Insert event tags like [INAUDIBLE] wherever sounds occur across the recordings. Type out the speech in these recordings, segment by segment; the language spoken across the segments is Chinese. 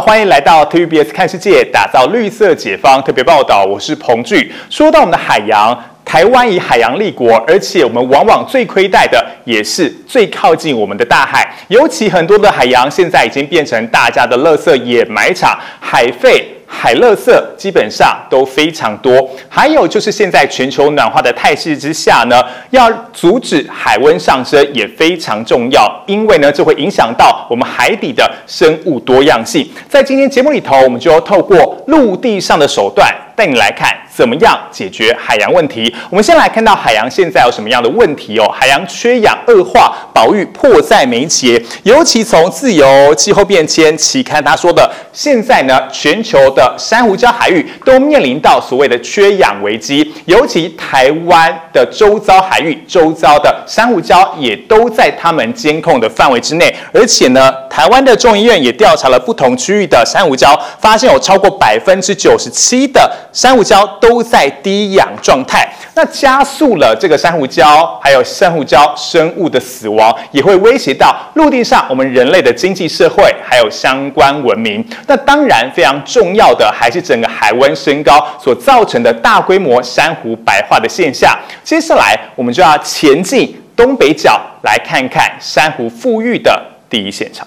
欢迎来到 TVBS 看世界，打造绿色解放特别报道。我是彭巨。说到我们的海洋，台湾以海洋立国，而且我们往往最亏待的也是最靠近我们的大海。尤其很多的海洋现在已经变成大家的垃圾掩埋场，海废。海垃圾基本上都非常多，还有就是现在全球暖化的态势之下呢，要阻止海温上升也非常重要，因为呢，这会影响到我们海底的生物多样性。在今天节目里头，我们就要透过陆地上的手段带你来看。怎么样解决海洋问题？我们先来看到海洋现在有什么样的问题哦？海洋缺氧恶化，保育迫在眉睫。尤其从自由气候变迁期刊他说的，现在呢，全球的珊瑚礁海域都面临到所谓的缺氧危机。尤其台湾的周遭海域、周遭的珊瑚礁也都在他们监控的范围之内。而且呢，台湾的众议院也调查了不同区域的珊瑚礁，发现有超过百分之九十七的珊瑚礁都。在低氧状态，那加速了这个珊瑚礁还有珊瑚礁生物的死亡，也会威胁到陆地上我们人类的经济社会还有相关文明。那当然非常重要的还是整个海温升高所造成的大规模珊瑚白化的现象。接下来我们就要前进东北角来看看珊瑚富裕的第一现场。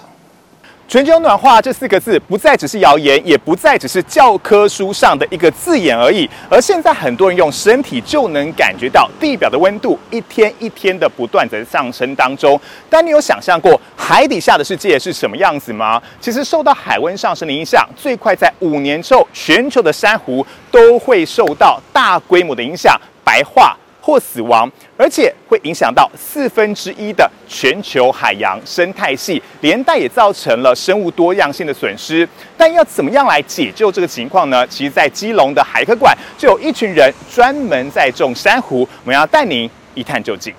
全球暖化这四个字不再只是谣言，也不再只是教科书上的一个字眼而已。而现在很多人用身体就能感觉到地表的温度一天一天的不断在上升当中。但你有想象过海底下的世界是什么样子吗？其实受到海温上升的影响，最快在五年之后，全球的珊瑚都会受到大规模的影响，白化。或死亡，而且会影响到四分之一的全球海洋生态系，连带也造成了生物多样性的损失。但要怎么样来解救这个情况呢？其实，在基隆的海科馆就有一群人专门在种珊瑚，我们要带您一探究竟。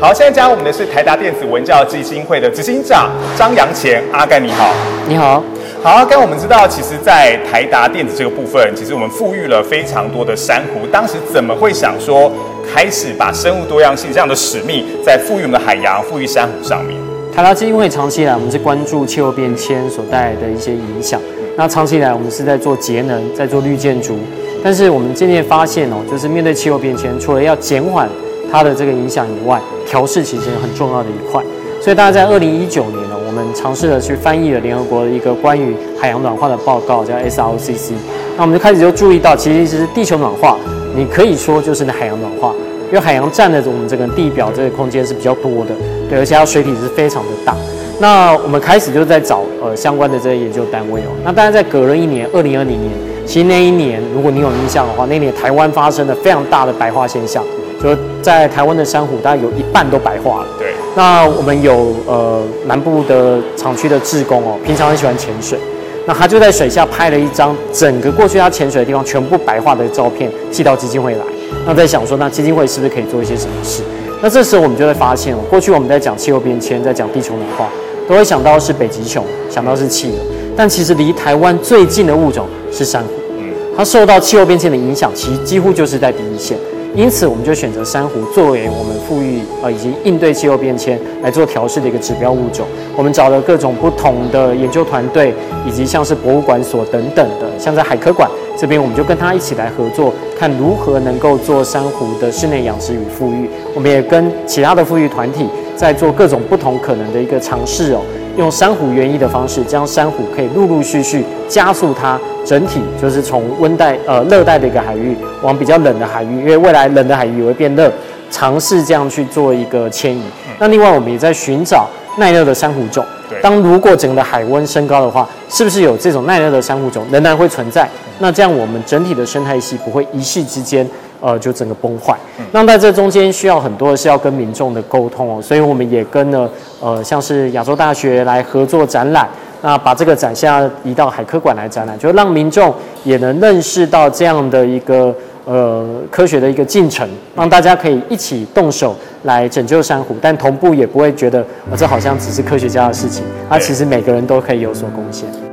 好，现在加入我们的是台达电子文教基金会的执行长张扬前阿盖，你好，你好。好，刚我们知道，其实，在台达电子这个部分，其实我们富裕了非常多的珊瑚。当时怎么会想说，开始把生物多样性这样的使命，在富裕我们的海洋、富裕珊瑚上面？台达基金会长期以来，我们是关注气候变迁所带来的一些影响。那长期以来，我们是在做节能，在做绿建筑。但是我们渐渐发现哦，就是面对气候变迁，除了要减缓它的这个影响以外，调试其实很重要的一块。所以大家在二零一九年。我们尝试的去翻译了联合国的一个关于海洋暖化的报告，叫 SROCC。那我们就开始就注意到，其实是地球暖化，你可以说就是那海洋暖化，因为海洋占的我们这个地表这个空间是比较多的，对，而且它水体是非常的大。那我们开始就在找呃相关的这些研究单位哦。那当然在隔了一年，二零二零年，其实那一年如果你有印象的话，那年台湾发生了非常大的白化现象。就在台湾的珊瑚，大概有一半都白化了。对。那我们有呃南部的厂区的志工哦，平常很喜欢潜水，那他就在水下拍了一张整个过去他潜水的地方全部白化的照片，寄到基金会来。那在想说，那基金会是不是可以做一些什么事？那这时候我们就会发现哦，过去我们在讲气候变迁，在讲地球暖化，都会想到是北极熊，想到是企鹅，但其实离台湾最近的物种是珊瑚。嗯。它受到气候变迁的影响，其实几乎就是在第一线。因此，我们就选择珊瑚作为我们富裕呃以及应对气候变迁来做调试的一个指标物种。我们找了各种不同的研究团队，以及像是博物馆所等等的，像在海科馆这边，我们就跟他一起来合作，看如何能够做珊瑚的室内养殖与富裕。我们也跟其他的富裕团体在做各种不同可能的一个尝试哦。用珊瑚园艺的方式，将珊瑚可以陆陆续续加速它整体，就是从温带呃热带的一个海域往比较冷的海域，因为未来冷的海域也会变热，尝试这样去做一个迁移。那另外我们也在寻找耐热的珊瑚种。当如果整个海温升高的话，是不是有这种耐热的珊瑚种仍然会存在？那这样我们整体的生态系不会一夕之间。呃，就整个崩坏。那在这中间需要很多的是要跟民众的沟通哦，所以我们也跟了呃，像是亚洲大学来合作展览，那把这个展下移到海科馆来展览，就让民众也能认识到这样的一个呃科学的一个进程，让大家可以一起动手来拯救珊瑚，但同步也不会觉得呃这好像只是科学家的事情，啊，其实每个人都可以有所贡献。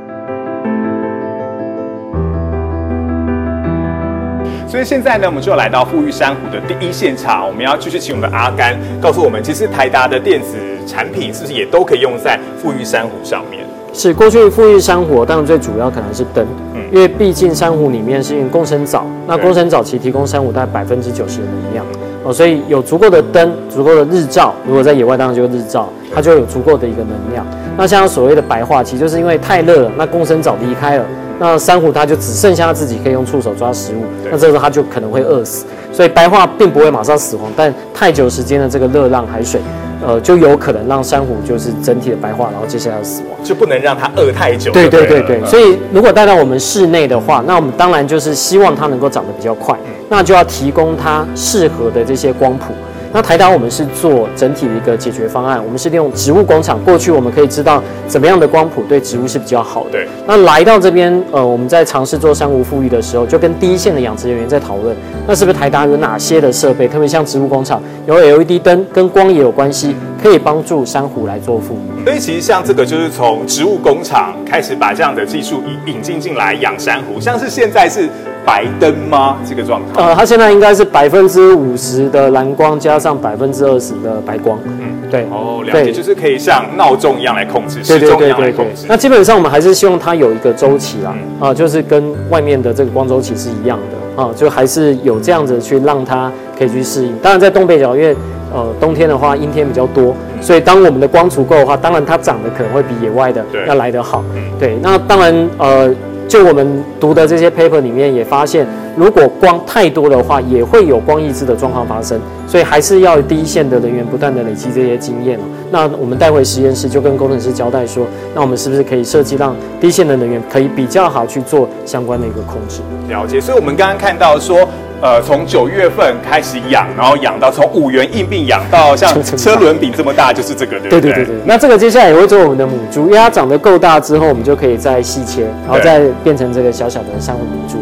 所以现在呢，我们就来到富裕珊瑚的第一现场，我们要继续请我们的阿甘告诉我们，其实台达的电子产品是不是也都可以用在富裕珊瑚上面？是过去富裕珊瑚，当然最主要可能是灯，嗯。因为毕竟珊瑚里面是用共生藻，那对。共生藻其实提供珊瑚大概百分之九十的能量，哦，所以有足够的灯，足够的日照，如果在野外当然就日照，它就有足够的一个能量。那像所谓的白化，其实就是因为太热了，那共生藻离开了，那珊瑚它就只剩下它自己可以用触手抓食物，那这时候它就可能会饿死。所以白化并不会马上死亡，但太久时间的这个热浪海水，呃，就有可能让珊瑚就是整体的白化，然后接下来死亡。就不能让它饿太久。对对对对，所以如果带到我们室内的话，那我们当然就是希望它能够长得比较快，那就要提供它适合的这些光谱。那台达我们是做整体的一个解决方案，我们是利用植物工厂。过去我们可以知道怎么样的光谱对植物是比较好的。对，那来到这边，呃，我们在尝试做珊瑚富裕的时候，就跟第一线的养殖人员在讨论，那是不是台达有哪些的设备，特别像植物工厂有 LED 灯，跟光也有关系，可以帮助珊瑚来做富裕。所以其实像这个就是从植物工厂开始把这样的技术引引进进来养珊瑚，像是现在是白灯吗？这个状态？呃，它现在应该是百分之五十的蓝光加上百分之二十的白光。嗯，对。哦，了解，对就是可以像闹钟一样来控制，对对时钟一对对对样来控制。。那基本上我们还是希望它有一个周期啦，嗯啊、就是跟外面的这个光周期是一样的啊，就还是有这样子去让它可以去适应。当然在东北角，因为呃冬天的话阴天比较多，所以当我们的光足够的话，当然它长得可能会比野外的要来得好嗯。对，那当然呃。就我们读的这些 paper 里面也发现，如果光太多的话，也会有光抑制的状况发生，所以还是要第一线的人员不断的累积这些经验哦。那我们带回实验室就跟工程师交代说，那我们是不是可以设计让第一线的人员可以比较好去做相关的一个控制？了解，所以我们刚刚看到说，呃，从九月份开始养，然后养到从五元硬币养到像车轮饼这么大，就是这个，对不对？对对对对，那这个接下来也会做我们的母猪，因为它长得够大之后，我们就可以再细切，然后再变成这个小小的珊瑚母猪。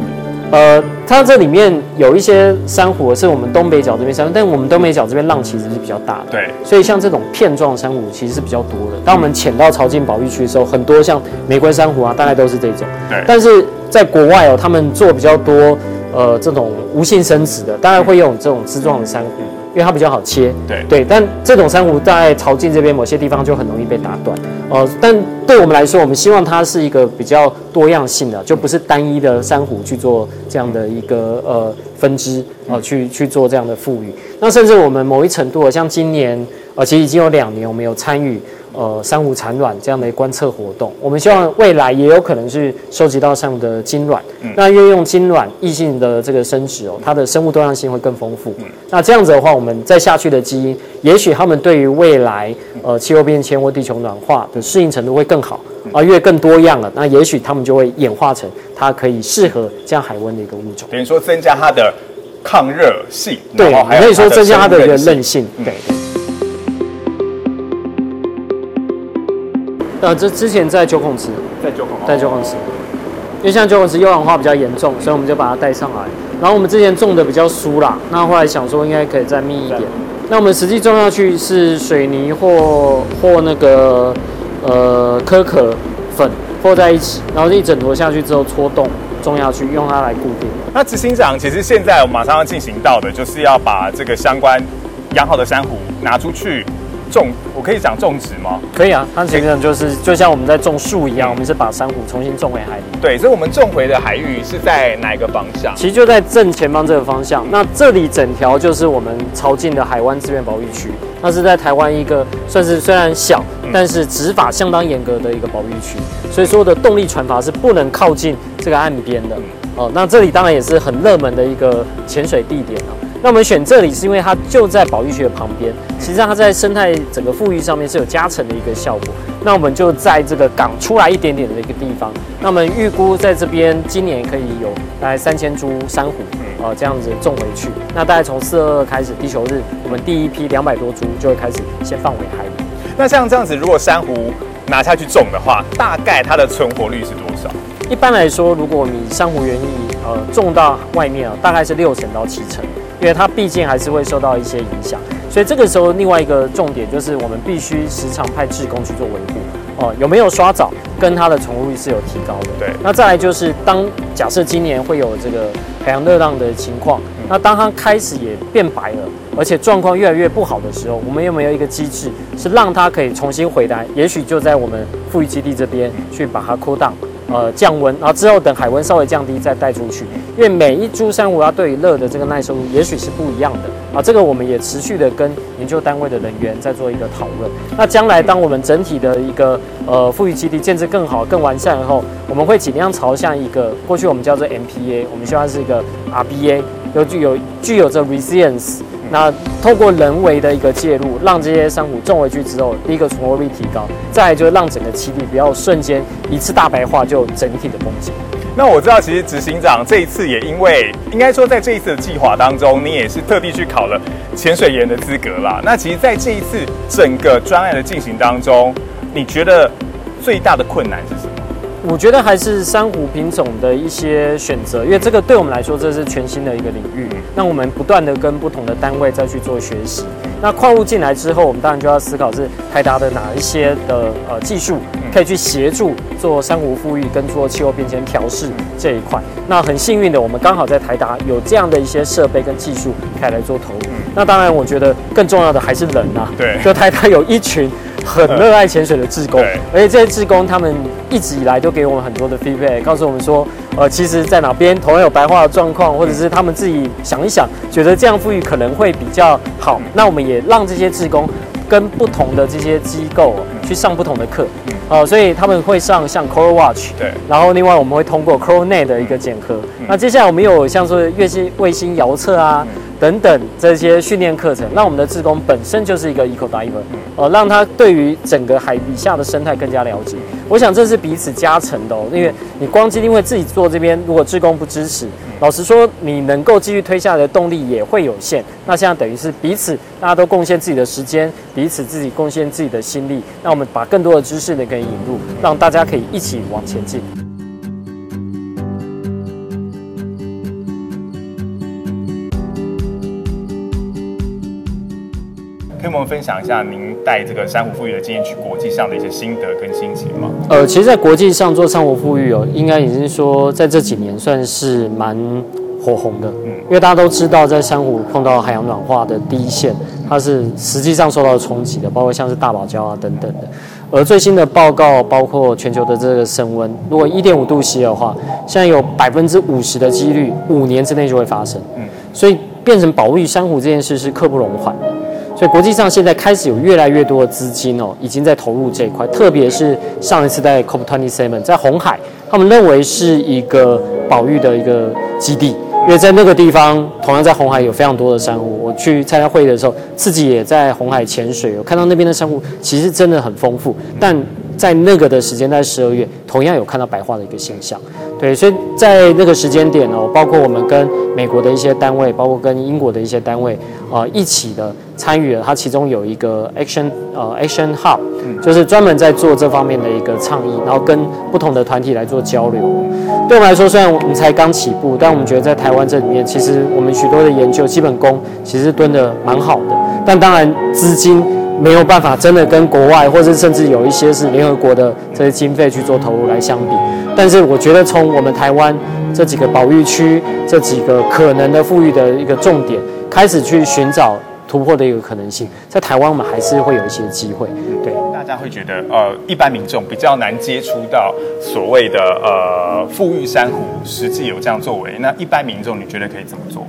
呃，它这里面有一些珊瑚是我们东北角这边珊瑚，但我们东北角这边浪其实是比较大的，对所以像这种片状珊瑚其实是比较多的。当我们潜到潮境保育区的时候，很多像玫瑰珊瑚啊，大概都是这种。对但是在国外哦，他们做比较多呃这种无性生殖的，当然会用这种枝状的珊瑚，因为它比较好切。对对，但这种珊瑚在潮境这边某些地方就很容易被打断。呃，但对我们来说，我们希望它是一个比较多样性的，就不是单一的珊瑚去做这样的一个呃分支，呃，去去做这样的富裕。那甚至我们某一程度，像今年呃，其实已经有两年，我们有参与呃珊瑚产卵这样的观测活动。我们希望未来也有可能是收集到珊瑚的精卵，那运用精卵异性的这个生殖哦，它的生物多样性会更丰富。那这样子的话，我们再下去的基因，也许他们对于未来呃气候变迁或地球暖化的适应程度会更好啊，因为更多样了，那也许他们就会演化成它可以适合这样海温的一个物种。等于说增加它的抗热性，对，可以说增加它的一个韧性。对。呃，这之前在九孔池，在九孔在九孔池，因为像九孔池优氧化比较严重，所以我们就把它带上来。然后我们之前种的比较疏啦，那后来想说应该可以再密一点。那我们实际种下去是水泥或或那个呃可可粉和在一起，然后一整坨下去之后戳洞种下去，用它来固定。那执行长，其实现在我马上要进行到的，就是要把这个相关养好的珊瑚拿出去种，我可以讲种植吗？可以啊，它其实就是就像我们在种树一样，我们是把珊瑚重新种回海里。对，所以我们种回的海域是在哪一个方向？其实就在正前方这个方向。那这里整条就是我们朝近的海湾资源保育区，那是在台湾一个算是虽然小，但是执法相当严格的一个保育区，所以所有的动力船筏是不能靠近这个岸边的。哦，那这里当然也是很热门的一个潜水地点啊。那我们选这里是因为它就在保育区的旁边，实际上它在生态整个富裕上面是有加成的一个效果。那我们就在这个港出来一点点的一个地方，那我们预估在这边今年可以有大概三千株珊瑚，呃，这样子种回去。那大概从四二二开始，地球日我们第一批两百多株就会开始先放回海里。那像这样子，如果珊瑚拿下去种的话，大概它的存活率是多少？一般来说，如果你珊瑚园艺呃种到外面啊，大概是六成到七成，因为它毕竟还是会受到一些影响。所以这个时候，另外一个重点就是我们必须时常派志工去做维护。哦、有没有刷藻，跟它的存活率是有提高的。对那再来就是，当假设今年会有这个海洋热浪的情况。那当它开始也变白了，而且状况越来越不好的时候，我们有没有一个机制是让它可以重新回来？也许就在我们富裕基地这边去把它 cool down。呃，降温，然后之后等海温稍微降低再带出去，因为每一株珊瑚它对于热的这个耐受度也许是不一样的啊。这个我们也持续的跟研究单位的人员在做一个讨论。那将来当我们整体的一个呃富裕基地建设更好、更完善以后，我们会尽量朝向一个过去我们叫做 MPA，我们希望是一个 RBA，有具有具有着 resilience。那透过人为的一个介入，让这些珊瑚种回去之后，第一个存活率提高，再来就是让整个基地不要瞬间一次大白化就整体的崩解。那我知道，其实执行长这一次也因为应该说在这一次的计划当中，你也是特地去考了潜水员的资格啦。那其实，在这一次整个专案的进行当中，你觉得最大的困难是什么？我觉得还是珊瑚品种的一些选择，因为这个对我们来说这是全新的一个领域。那我们不断的跟不同的单位再去做学习。那矿物进来之后，我们当然就要思考是台达的哪一些的呃技术可以去协助做珊瑚富裕跟做气候变迁调试这一块。那很幸运的，我们刚好在台达有这样的一些设备跟技术可以来做投入。那当然，我觉得更重要的还是人啊。对，就台达有一群。很热爱潜水的志工，而且这些志工他们一直以来都给我们很多的 feedback，告诉我们说，呃，其实在哪边同样有白化的状况，或者是他们自己想一想，觉得这样富裕可能会比较好。那我们也让这些志工跟不同的这些机构去上不同的课，呃，所以他们会上像 Coral Watch，对，然后另外我们会通过 Coral Net 的一个检核。那接下来我们有像说月星卫星遥测啊。等等这些训练课程，让我们的志工本身就是一个 eco diver，呃，让他对于整个海底下的生态更加了解。我想这是彼此加成的哦，因为你光基金会自己做这边，如果志工不支持，老实说，你能够继续推下来的动力也会有限。那现在等于是彼此大家都贡献自己的时间，彼此自己贡献自己的心力，那我们把更多的知识呢可以引入，让大家可以一起往前进。跟我们分享一下您带这个珊瑚富裕的经验去国际上的一些心得跟心情吗？呃，其实，在国际上做珊瑚富裕哦，应该已经说在这几年算是蛮火红的。嗯，因为大家都知道，在珊瑚碰到海洋暖化的第一线，它是实际上受到冲击的，包括像是大堡礁啊等等的。而最新的报告，包括全球的这个升温，如果一点五度 C 的话，现在有百分之五十的几率，五年之内就会发生。嗯，所以变成保育珊瑚这件事是刻不容缓的。所以国际上现在开始有越来越多的资金哦，已经在投入这一块，特别是上一次在 COP27 在红海，他们认为是一个保育的一个基地，因为在那个地方，同样在红海有非常多的珊瑚。我去参加会议的时候，自己也在红海潜水，有看到那边的珊瑚其实真的很丰富，但在那个的时间在十二月，同样有看到白化的一个现象。对，所以在那个时间点哦，包括我们跟美国的一些单位，包括跟英国的一些单位啊一起的。参与了，它其中有一个 Action 呃 Action Hub，就是专门在做这方面的一个倡议，然后跟不同的团体来做交流。对我们来说，虽然我们才刚起步，但我们觉得在台湾这里面，其实我们许多的研究基本功其实蹲的蛮好的。但当然资金没有办法真的跟国外，或者甚至有一些是联合国的这些经费去做投入来相比。但是我觉得从我们台湾这几个保育区，这几个可能的富裕的一个重点开始去寻找。突破的一个可能性，在台湾我们还是会有一些机会。对，大家会觉得，呃，一般民众比较难接触到所谓的呃富裕珊瑚，实际有这样作为。那一般民众，你觉得可以怎么做？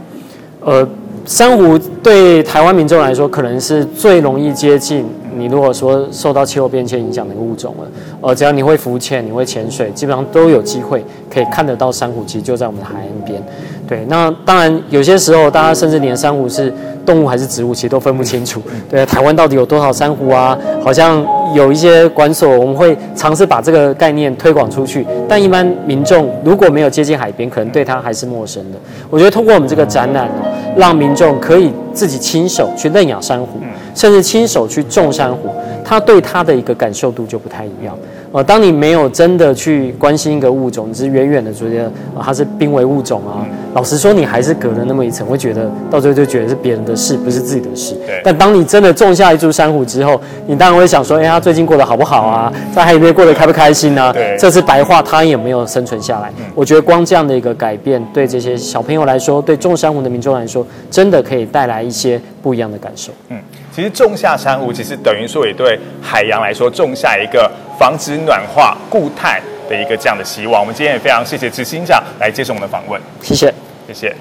呃，珊瑚对台湾民众来说，可能是最容易接近你。如果说受到气候变迁影响的一个物种了，呃，只要你会浮潜，你会潜水，基本上都有机会可以看得到珊瑚，其实就在我们的海岸边。对，那当然有些时候，大家甚至连珊瑚是动物还是植物，其实都分不清楚。对，台湾到底有多少珊瑚啊？好像有一些管所，我们会尝试把这个概念推广出去，但一般民众如果没有接近海边，可能对它还是陌生的。我觉得通过我们这个展览哦，让民众可以自己亲手去认养珊瑚，甚至亲手去种珊瑚，他对它的一个感受度就不太一样。呃，当你没有真的去关心一个物种，你是远远的觉得啊它是濒危物种啊，老实说，你还是隔了那么一层，会觉得到最后就觉得是别人的事，不是自己的事。对但当你真的种下一株珊瑚之后，你当然会想说，哎、它最近过得好不好啊？在海里面过得开不开心啊？对这次白化它有没有生存下来？我觉得光这样的一个改变，对这些小朋友来说，对种珊瑚的民众来说，真的可以带来一些不一样的感受。嗯，其实种下珊瑚，其实等于说也对海洋来说种下一个防止暖化、固碳的一个这样的希望。我们今天也非常谢谢执行长来接受我们的访问，谢谢。谢谢。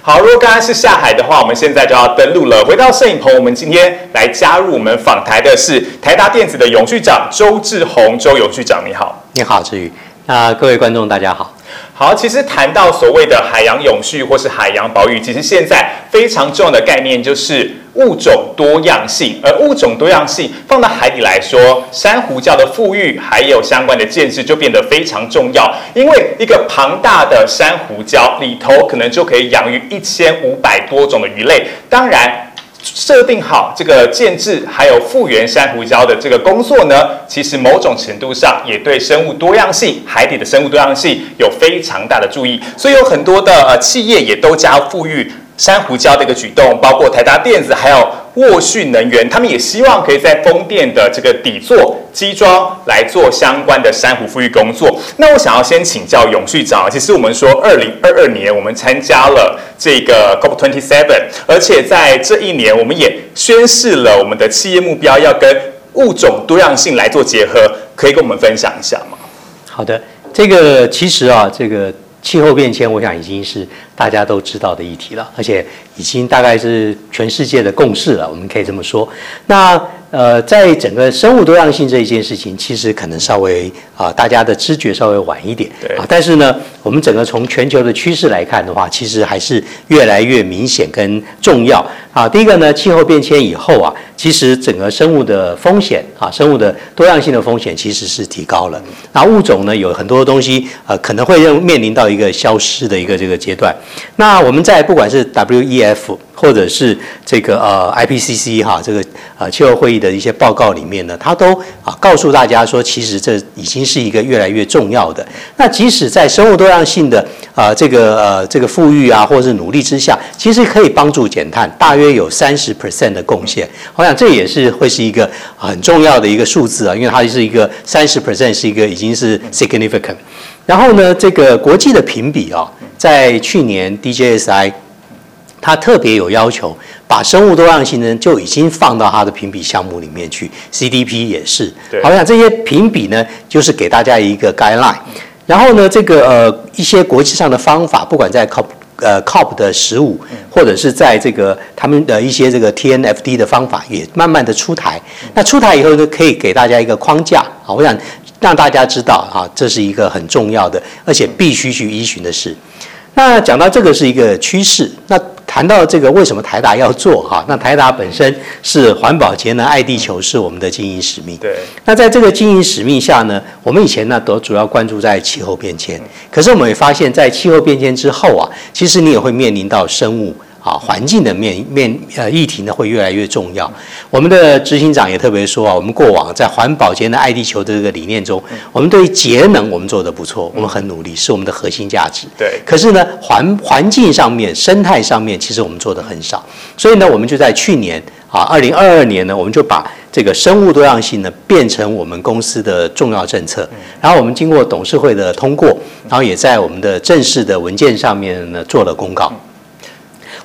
好，如果刚刚是下海的话，我们现在就要登陆了。回到摄影棚，我们今天来加入我们访台的是台达电子的永续长周志宏，周永续长，你好。你好，志宇。那各位观众，大家好。好，其实谈到所谓的海洋永续或是海洋保育，其实现在非常重要的概念就是物种多样性。而物种多样性放到海底来说，珊瑚礁的富裕还有相关的建设就变得非常重要。因为一个庞大的珊瑚礁里头，可能就可以养育一千五百多种的鱼类。当然。设定好这个建制还有复原珊瑚礁的这个工作呢，其实某种程度上也对生物多样性、海底的生物多样性有非常大的注意，所以有很多的呃企业也都加入富裕珊瑚礁的一个举动，包括台达电子还有沃讯能源，他们也希望可以在风电的这个底座基桩来做相关的珊瑚富裕工作。那我想要先请教永续长，其实我们说二零二二年我们参加了这个 COP twenty seven，而且在这一年我们也宣示了我们的企业目标要跟物种多样性来做结合，可以跟我们分享一下吗？好的，这个其实啊，这个气候变迁，我想已经是大家都知道的议题了，而且已经大概是全世界的共识了，我们可以这么说。那呃，在整个生物多样性这一件事情，其实可能稍微啊、大家的知觉稍微晚一点对啊，但是呢，我们整个从全球的趋势来看的话，其实还是越来越明显跟重要啊。第一个呢，气候变迁以后啊，其实整个生物的风险啊，生物的多样性的风险其实是提高了。那物种呢，有很多东西呃可能会认面临到一个消失的一个这个阶段。那我们在不管是 WEF 或者是这个呃 IPCC 哈这个呃气候会议的一些报告里面呢，它都啊告诉大家说，其实这已经是一个越来越重要的。那即使在生物多样性的呃这个呃这个富裕啊，或者是努力之下，其实可以帮助减碳，大约有三十 percent 的贡献。我想这也是会是一个很重要的一个数字啊，因为它是一个三十 percent 是一个已经是 significant。然后呢，这个国际的评比啊，在去年 DJSI 它特别有要求，把生物多样性呢就已经放到它的评比项目里面去，CDP 也是。对好像这些评比呢，就是给大家一个 guideline。然后呢，这个呃一些国际上的方法，不管在 COP 呃 COP 的十五，或者是在这个他们的一些这个 TNFD 的方法，也慢慢的出台。那出台以后呢，可以给大家一个框架啊，我想让大家知道啊，这是一个很重要的，而且必须去依循的事。那讲到这个是一个趋势，那谈到这个为什么台达要做哈？那台达本身是环保节能爱地球是我们的经营使命。对，那在这个经营使命下呢，我们以前呢都主要关注在气候变迁，可是我们也发现，在气候变迁之后啊，其实你也会面临到生物。啊，环境的面面呃议题呢会越来越重要。我们的执行长也特别说啊，我们过往在环保节能爱地球的这个理念中，我们对于节能我们做得不错，我们很努力，是我们的核心价值。对可是呢，环环境上面、生态上面，其实我们做的很少。所以呢，我们就在去年啊，二零二二年呢，我们就把这个生物多样性呢变成我们公司的重要政策。然后我们经过董事会的通过，然后也在我们的正式的文件上面呢做了公告。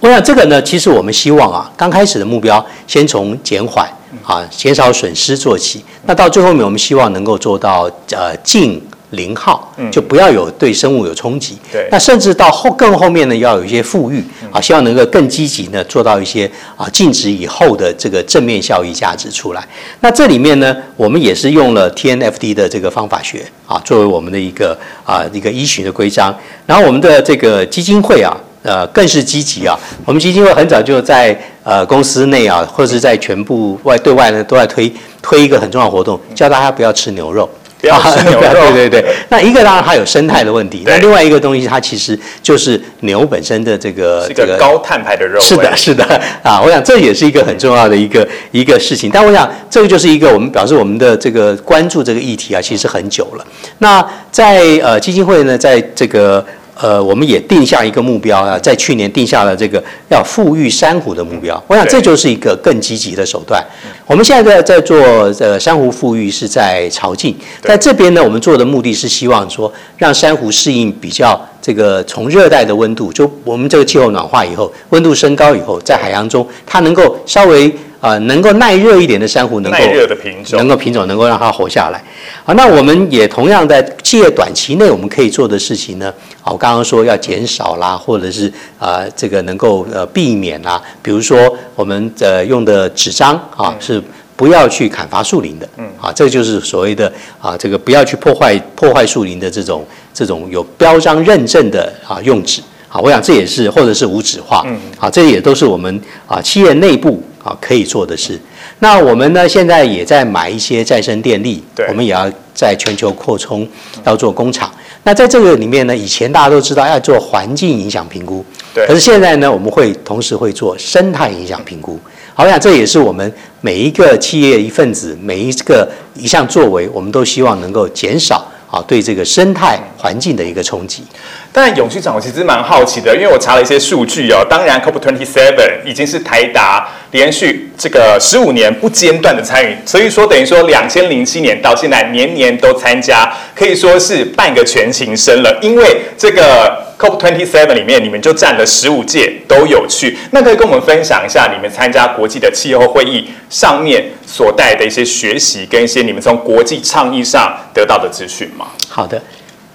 我想这个呢，其实我们希望啊，刚开始的目标先从减缓啊、减少损失做起。那到最后面，我们希望能够做到呃近零耗，就不要有对生物有冲击。对那甚至到后更后面呢，要有一些富裕啊，希望能够更积极呢，做到一些啊禁止以后的这个正面效益价值出来。那这里面呢，我们也是用了 TNFD 的这个方法学啊，作为我们的一个啊一个依循的规章。然后我们的这个基金会啊。呃，更是积极啊！我们基金会很早就在呃公司内啊，或者是在全部外对外呢，都在推推一个很重要的活动，叫大家不要吃牛肉不要吃牛肉。[LAUGHS] 对对对。那一个当然它有生态的问题，那另外一个东西它其实就是牛本身的这个这个高碳排的肉。是的，是 [LAUGHS] 的啊，我想这也是一个很重要的一个一个事情。但我想这个就是一个我们表示我们的这个关注这个议题啊，其实很久了。那在呃基金会呢，在这个。呃，我们也定下一个目标啊，在去年定下了这个要富裕珊瑚的目标。我想这就是一个更积极的手段。我们现在在在做呃珊瑚富裕是在潮境，在这边呢，我们做的目的是希望说让珊瑚适应比较这个从热带的温度，就我们这个气候暖化以后，温度升高以后，在海洋中它能够稍微。啊，能够耐热一点的珊瑚，能够耐热的品种，能够品种能够让它活下来。好，那我们也同样在借短期内我们可以做的事情呢？好，我刚刚说要减少啦，或者是啊，这个能够呃避免啦，比如说我们的用的纸张啊，是不要去砍伐树林的。嗯，啊，这就是所谓的啊，这个不要去破坏破坏树林的这种这种有标章认证的啊用纸。好，我想这也是或者是无纸化。嗯，好，这也都是我们啊企业内部。啊，可以做的事。那我们呢，现在也在买一些再生电力，对我们也要在全球扩充，要做工厂。那在这个里面呢，以前大家都知道要做环境影响评估，对。可是现在呢，我们会同时会做生态影响评估。好，我想这也是我们每一个企业一份子，每一个一项作为，我们都希望能够减少啊对这个生态环境的一个冲击。但永续长，我其实蛮好奇的，因为我查了一些数据哦。当然，COP Twenty Seven 已经是台达连续这个十五年不间断的参与，所以说等于说两千零七年到现在年年都参加，可以说是半个全勤生了。因为这个 COP Twenty Seven 里面，你们就占了十五届都有去。那可以跟我们分享一下你们参加国际的气候会议上面所带的一些学习，跟一些你们从国际倡议上得到的资讯吗？好的。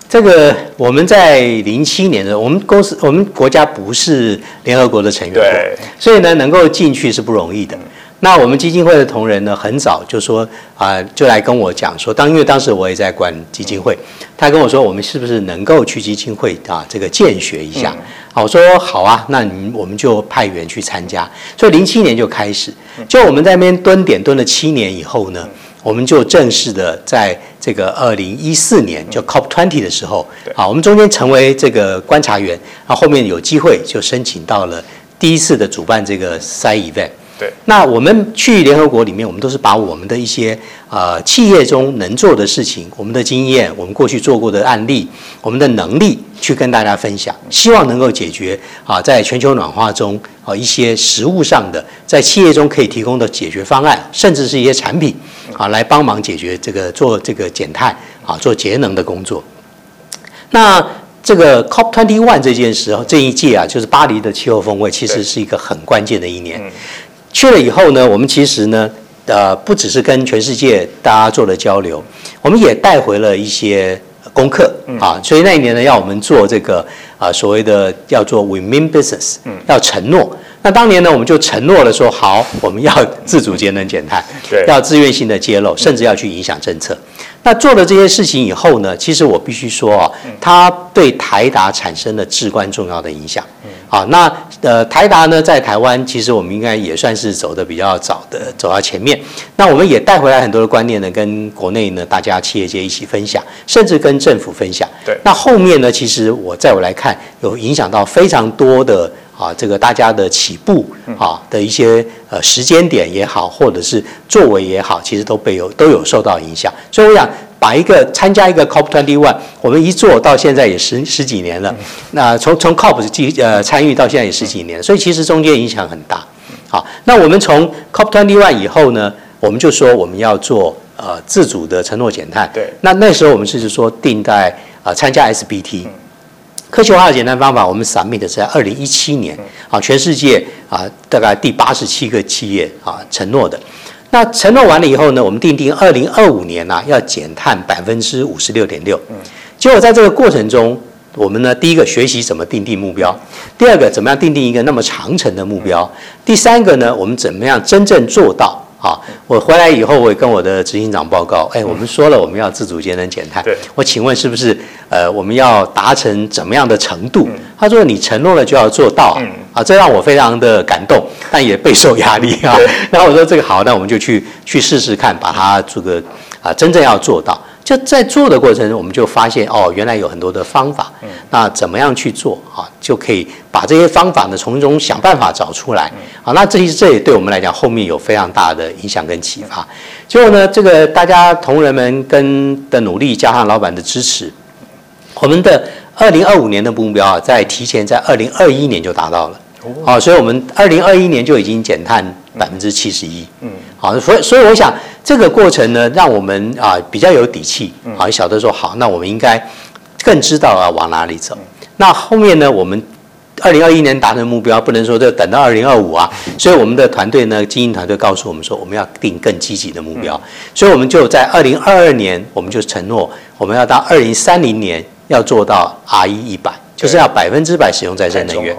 这个我们在零七年的，我们公司我们国家不是联合国的成员国，所以呢能够进去是不容易的。那我们基金会的同仁呢，很早就说啊，就来跟我讲说，当因为当时我也在管基金会，他跟我说，我们是不是能够去基金会啊这个见学一下？好，我说好啊，那你我们就派员去参加。所以零七年就开始，就我们在那边蹲点蹲了七年以后呢。我们就正式的在这个二零一四年就 COP twenty 的时候，啊，我们中间成为这个观察员，然后后面有机会就申请到了第一次的主办这个 side event。对，那我们去联合国里面，我们都是把我们的一些呃企业中能做的事情，我们的经验，我们过去做过的案例，我们的能力去跟大家分享，希望能够解决啊，在全球暖化中啊一些实物上的在企业中可以提供的解决方案，甚至是一些产品啊，来帮忙解决这个做这个减碳啊，做节能的工作。那这个 COP twenty one 这件事，这一届啊，就是巴黎的气候峰会，其实是一个很关键的一年。去了以后呢，我们其实呢，呃，不只是跟全世界大家做了交流，我们也带回了一些功课啊。所以那一年呢，要我们做这个啊，所谓的要做 We Mean Business，要承诺。那当年呢，我们就承诺了说，好，我们要自主节能减碳，要自愿性的揭露，甚至要去影响政策。那做了这些事情以后呢，其实我必须说啊，它对台达产生了至关重要的影响。好，那呃，台达呢，在台湾其实我们应该也算是走的比较早的，走到前面。那我们也带回来很多的观念呢，跟国内呢大家企业界一起分享，甚至跟政府分享。对。那后面呢，其实我在我来看，有影响到非常多的啊，这个大家的起步啊的一些呃时间点也好，或者是作为也好，其实都被有都有受到影响。所以我想。把一个参加一个 COP twenty one，我们一做到现在也十十几年了。那从从 COP 记呃参与到现在也十几年，所以其实中间影响很大。好，那我们从 COP twenty one 以后呢，我们就说我们要做呃自主的承诺减碳。对。那那时候我们是说定在啊参加 SBT，科学化的减碳方法，我们 submit 是在二零一七年啊，全世界啊大概第八十七个企业啊承诺的。那承诺完了以后呢，我们定定二零二五年呢要减碳百分之五十六点六。嗯，结果在这个过程中，我们呢第一个学习怎么定定目标，第二个怎么样定定一个那么长程的目标，第三个呢，我们怎么样真正做到？啊，我回来以后，我也跟我的执行长报告，哎，我们说了我们要自主节能减碳。对，我请问是不是呃我们要达成怎么样的程度？他说你承诺了就要做到。嗯，啊，这让我非常的感动，但也备受压力啊。[LAUGHS] 然后我说这个好，那我们就去去试试看，把它这个啊真正要做到。就在做的过程中，我们就发现哦，原来有很多的方法。那怎么样去做啊？就可以把这些方法呢，从中想办法找出来。好，那这些这也对我们来讲，后面有非常大的影响跟启发。结果呢，这个大家同仁们跟的努力，加上老板的支持，我们的二零二五年的目标啊，在提前在二零二一年就达到了。好，所以我们二零二一年就已经减碳百分之七十一。嗯，好，所以所以我想这个过程呢，让我们啊比较有底气，啊晓得说好，那我们应该更知道要往哪里走。那后面呢，我们二零二一年达成目标，不能说就等到二零二五啊。所以我们的团队呢，经营团队告诉我们说，我们要定更积极的目标。所以我们就在二零二二年，我们就承诺我们要到二零三零年要做到 R 一一百，就是要百分之百使用再生能源。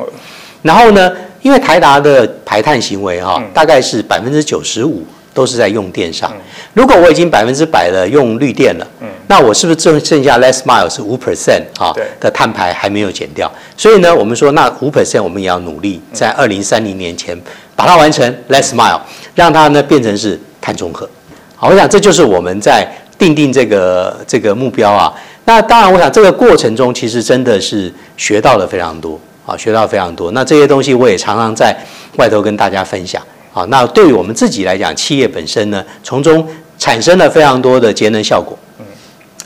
然后呢，因为台达的排碳行为哈，大概是百分之九十五都是在用电上。如果我已经百分之百的用绿电了，嗯那我是不是剩剩下 less mile 是五 percent 啊的碳排还没有减掉？所以呢，我们说那五 percent 我们也要努力在二零三零年前把它完成 less mile，让它呢变成是碳中和。好，我想这就是我们在定定这个这个目标啊。那当然，我想这个过程中其实真的是学到了非常多。啊，学到非常多。那这些东西我也常常在外头跟大家分享。啊，那对于我们自己来讲，企业本身呢，从中产生了非常多的节能效果，嗯，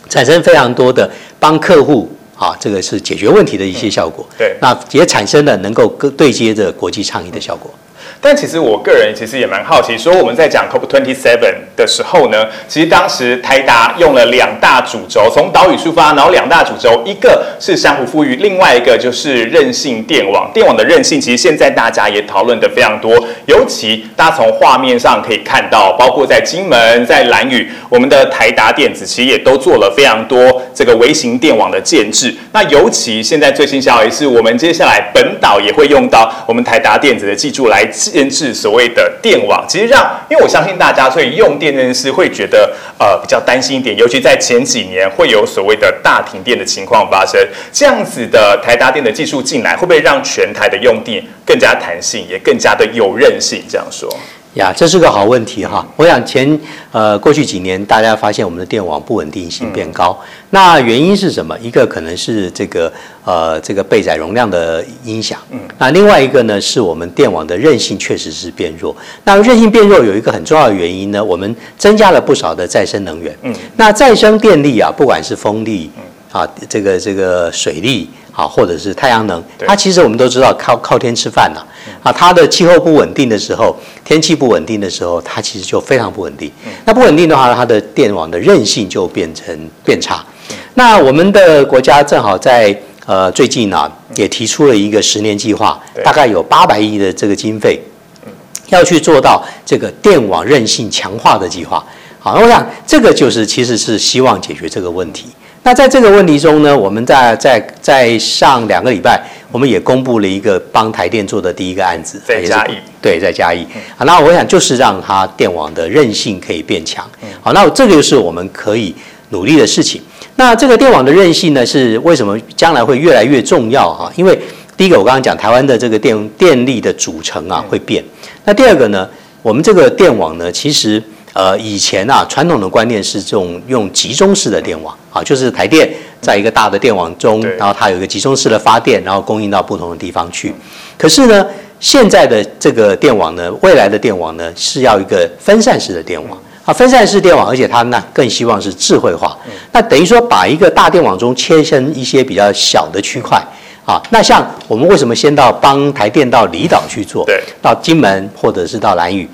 产生非常多的帮客户啊，这个是解决问题的一些效果。对，那也产生了能够对接着国际倡议的效果。但其实我个人其实也蛮好奇，说我们在讲 COP Twenty Seven 的时候呢，其实当时台达用了两大主轴，从岛屿出发，然后两大主轴，一个是珊瑚富裕，另外一个就是韧性电网。电网的韧性，其实现在大家也讨论的非常多，尤其大家从画面上可以看到，包括在金门、在蓝屿，我们的台达电子其实也都做了非常多这个微型电网的建制。那尤其现在最新消息是，我们接下来本岛也会用到我们台达电子的技术来。限制所谓的电网，其实让，因为我相信大家，所以用电这件事会觉得呃比较担心一点，尤其在前几年会有所谓的大停电的情况发生。这样子的台达电的技术进来，会不会让全台的用电更加弹性，也更加的有韧性？这样说。呀，这是个好问题哈。我想前呃过去几年，大家发现我们的电网不稳定性变高，那原因是什么？一个可能是这个呃这个备载容量的影响，嗯，那另外一个呢是我们电网的韧性确实是变弱。那韧性变弱有一个很重要的原因呢，我们增加了不少的再生能源，嗯，那再生电力啊，不管是风力，啊这个这个水力。啊，或者是太阳能，它其实我们都知道靠靠天吃饭了。啊，它的气候不稳定的时候，天气不稳定的时候，它其实就非常不稳定。那不稳定的话，它的电网的韧性就变成变差。那我们的国家正好在呃最近呢，也提出了一个十年计划，大概有八百亿的这个经费，要去做到这个电网韧性强化的计划。好，我想这个就是其实是希望解决这个问题。那在这个问题中呢，我们在在在上两个礼拜，我们也公布了一个帮台电做的第一个案子，在嘉义，对，在嘉义。好，那我想就是让它电网的韧性可以变强。好，那这个就是我们可以努力的事情。那这个电网的韧性呢，是为什么将来会越来越重要哈？因为第一个我刚刚讲，台湾的这个电电力的组成啊会变。那第二个呢，我们这个电网呢，其实。呃，以前啊，传统的观念是这种用集中式的电网啊，就是台电在一个大的电网中，然后它有一个集中式的发电，然后供应到不同的地方去。可是呢，现在的这个电网呢，未来的电网呢，是要一个分散式的电网啊，分散式电网，而且它呢更希望是智慧化。那等于说，把一个大电网中切成一些比较小的区块啊。那像我们为什么先到帮台电到离岛去做？对，到金门或者是到兰屿。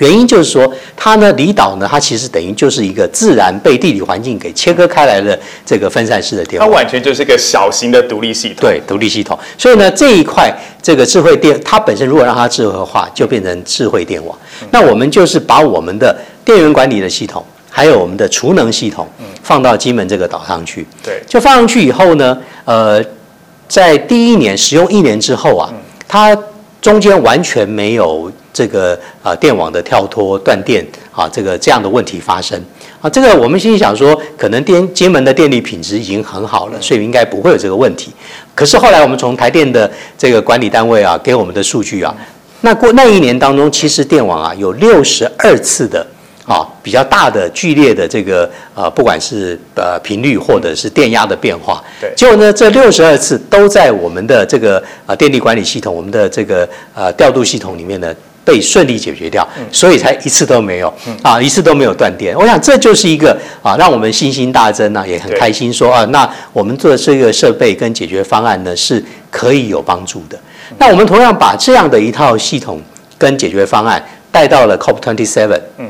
原因就是说，它呢，离岛呢，它其实等于就是一个自然被地理环境给切割开来的这个分散式的电网。它完全就是一个小型的独立系统。对，独立系统。所以呢，这一块这个智慧电，它本身如果让它智慧化，就变成智慧电网。那我们就是把我们的电源管理的系统，还有我们的储能系统，放到金门这个岛上去。对。就放上去以后呢，呃，在第一年使用一年之后啊，它中间完全没有。这个啊电网的跳脱断电啊，这个这样的问题发生啊，这个我们心里想说，可能电金门的电力品质已经很好了，所以应该不会有这个问题。可是后来我们从台电的这个管理单位啊给我们的数据啊，那过那一年当中，其实电网啊有六十二次的啊比较大的剧烈的这个呃不管是呃频率或者是电压的变化，对结果呢这六十二次都在我们的这个呃电力管理系统，我们的这个呃调度系统里面呢。被顺利解决掉，所以才一次都没有啊，一次都没有断电。我想这就是一个啊，让我们信心大增啊，也很对开心说啊，那我们做的这个设备跟解决方案呢是可以有帮助的。那我们同样把这样的一套系统跟解决方案带到了 COP27，嗯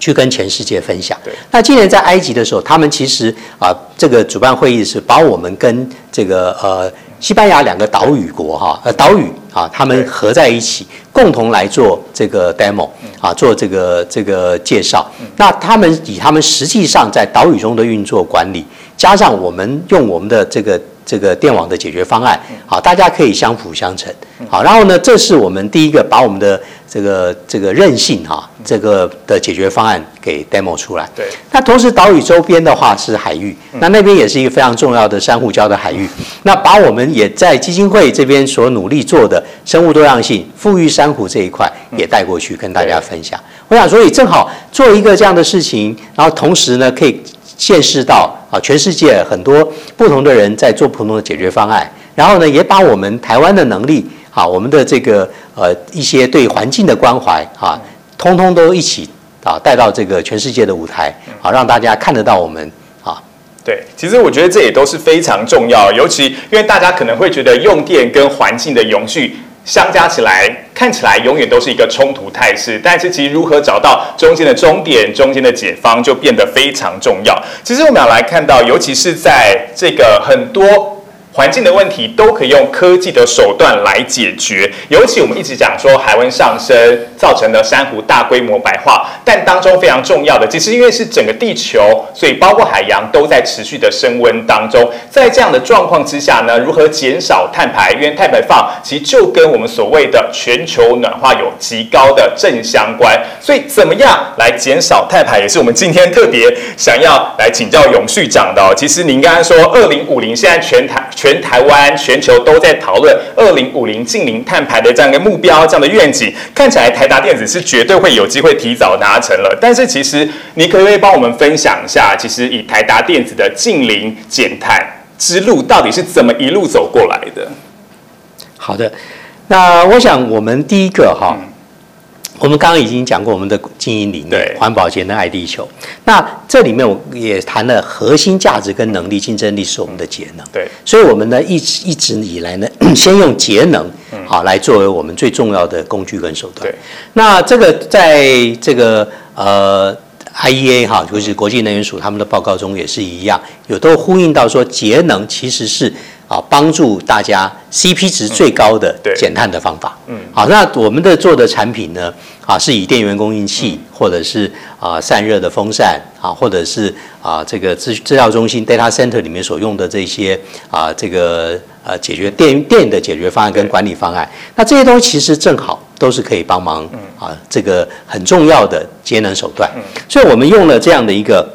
去跟全世界分享对。那今年在埃及的时候，他们其实啊，这个主办会议是把我们跟这个呃西班牙两个岛屿国哈呃岛屿啊，他们合在一起，共同来做这个 demo 啊，做这个这个介绍。那他们以他们实际上在岛屿中的运作管理，加上我们用我们的这个这个电网的解决方案，好，大家可以相辅相成。好，然后呢，这是我们第一个把我们的这个这个韧性哈，这个的解决方案给 demo 出来。对，那同时岛屿周边的话是海域，那那边也是一个非常重要的珊瑚礁的海域。那把我们也在基金会这边所努力做的生物多样性、富裕珊瑚这一块也带过去跟大家分享。我想，所以正好做一个这样的事情，然后同时呢，可以见识到啊，全世界很多不同的人在做不同的解决方案，然后呢，也把我们台湾的能力啊，我们的这个呃一些对环境的关怀啊，通通都一起啊带到这个全世界的舞台，啊，让大家看得到我们啊。对，其实我觉得这也都是非常重要，尤其因为大家可能会觉得用电跟环境的永续相加起来，看起来永远都是一个冲突态势，但是其实如何找到中间的终点、中间的解方，就变得非常重要。其实我们要来看到，尤其是在这个很多。环境的问题都可以用科技的手段来解决，尤其我们一直讲说海温上升造成的珊瑚大规模白化，但当中非常重要的，其实因为是整个地球，所以包括海洋都在持续的升温当中。在这样的状况之下呢，如何减少碳排？因为碳排放其实就跟我们所谓的全球暖化有极高的正相关，所以怎么样来减少碳排，也是我们今天特别想要来请教永续长的哦。其实您刚刚说二零五零，现在全台。全台湾、全球都在讨论二零五零近零碳排的这样一个目标、这样的愿景，看起来台达电子是绝对会有机会提早拿达成了。但是，其实你可不可以帮我们分享一下，其实以台达电子的近零减碳之路，到底是怎么一路走过来的？好的，那我想我们第一个哈。嗯我们刚刚已经讲过我们的经营理念对，环保、节能、爱地球。那这里面我也谈了核心价值跟能力、竞争力是我们的节能。对，所以我们呢一直一直以来呢，[CLEARS THROAT] 先用节能好来作为我们最重要的工具跟手段。对，那这个在这个呃 IEA 哈，就是国际能源署他们的报告中也是一样，有都呼应到说节能其实是啊帮助大家 CP 值最高的对。减碳的方法。嗯。好，那我们的做的产品呢，啊，是以电源供应器，或者是啊散热的风扇啊，或者是啊这个资资料中心 data center 里面所用的这些啊这个呃解决电电的解决方案跟管理方案，那这些东西其实正好都是可以帮忙啊这个很重要的节能手段，所以我们用了这样的一个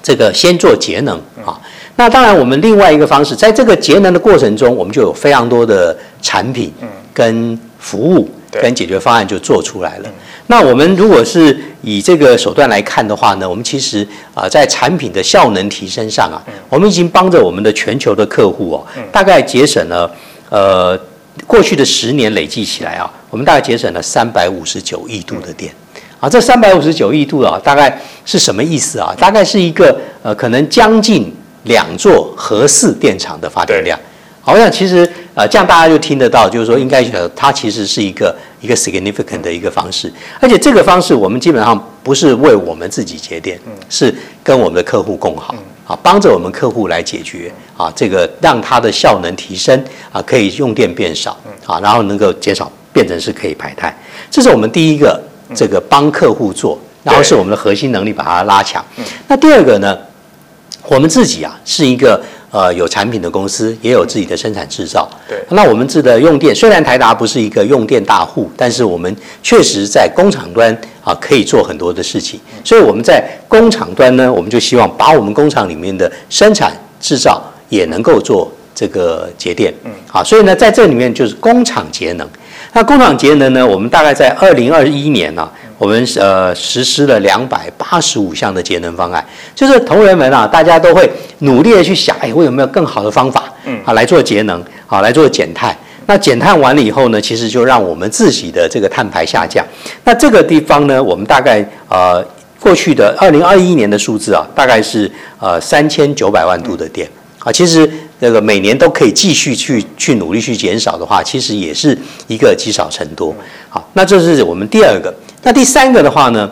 这个先做节能啊。那当然，我们另外一个方式，在这个节能的过程中，我们就有非常多的产品跟服务跟解决方案就做出来了。那我们如果是以这个手段来看的话呢，我们其实啊、在产品的效能提升上啊，我们已经帮着我们的全球的客户哦，大概节省了呃过去的十年累计起来啊，我们大概节省了三百五十九亿度的电。啊，这三百五十九亿度啊，大概是什么意思啊？大概是一个呃，可能将近两座核四电厂的发电量。好，我想其实呃，这样大家就听得到，就是说应该呃，它其实是一个一个 significant 的一个方式，而且这个方式我们基本上不是为我们自己节电，是跟我们的客户共好。啊，帮着我们客户来解决啊，这个让它的效能提升啊，可以用电变少啊，然后能够减少变成是可以排碳，这是我们第一个这个帮客户做，然后是我们的核心能力把它拉强。那第二个呢，我们自己啊是一个呃有产品的公司，也有自己的生产制造。对那我们自的用电，虽然台达不是一个用电大户，但是我们确实在工厂端啊可以做很多的事情。所以我们在工厂端呢，我们就希望把我们工厂里面的生产制造也能够做这个节电。嗯，好，所以呢，在这里面就是工厂节能。那工厂节能呢，我们大概在二零二一年呢、我们呃实施了两百八十五项的节能方案，就是同仁们啊，大家都会努力的去想，哎，我有没有更好的方法，嗯，啊来做节能，好来做减碳。那减碳完了以后呢，其实就让我们自己的这个碳排下降。那这个地方呢，我们大概呃过去的二零二一年的数字啊，大概是呃三千九百万度的电啊。其实这个每年都可以继续去去努力去减少的话，其实也是一个积少成多。好，那这是我们第二个。那第三个的话呢，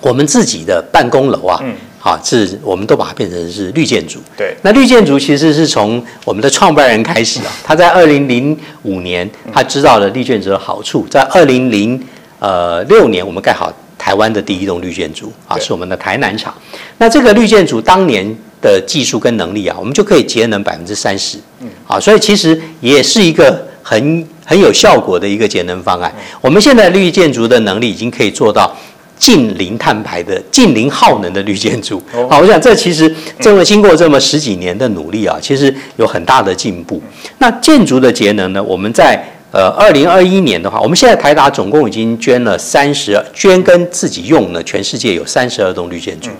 我们自己的办公楼啊。好，是我们都把它变成是绿建筑。对，那绿建筑其实是从我们的创办人开始啊，[LAUGHS] 他在二零零五年他知道了绿建筑的好处，在二零零呃六年我们盖好台湾的第一栋绿建筑啊，是我们的台南厂。那这个绿建筑当年的技术跟能力啊，我们就可以节能百分之三十。嗯，啊，所以其实也是一个很很有效果的一个节能方案。我们现在绿建筑的能力已经可以做到。近零碳排的、近零耗能的绿建筑，好，我想这其实这么经过这么十几年的努力啊，其实有很大的进步。那建筑的节能呢？我们在呃二零二一年的话，我们现在台达总共已经捐了三十，捐跟自己用呢，全世界有三十二栋绿建筑。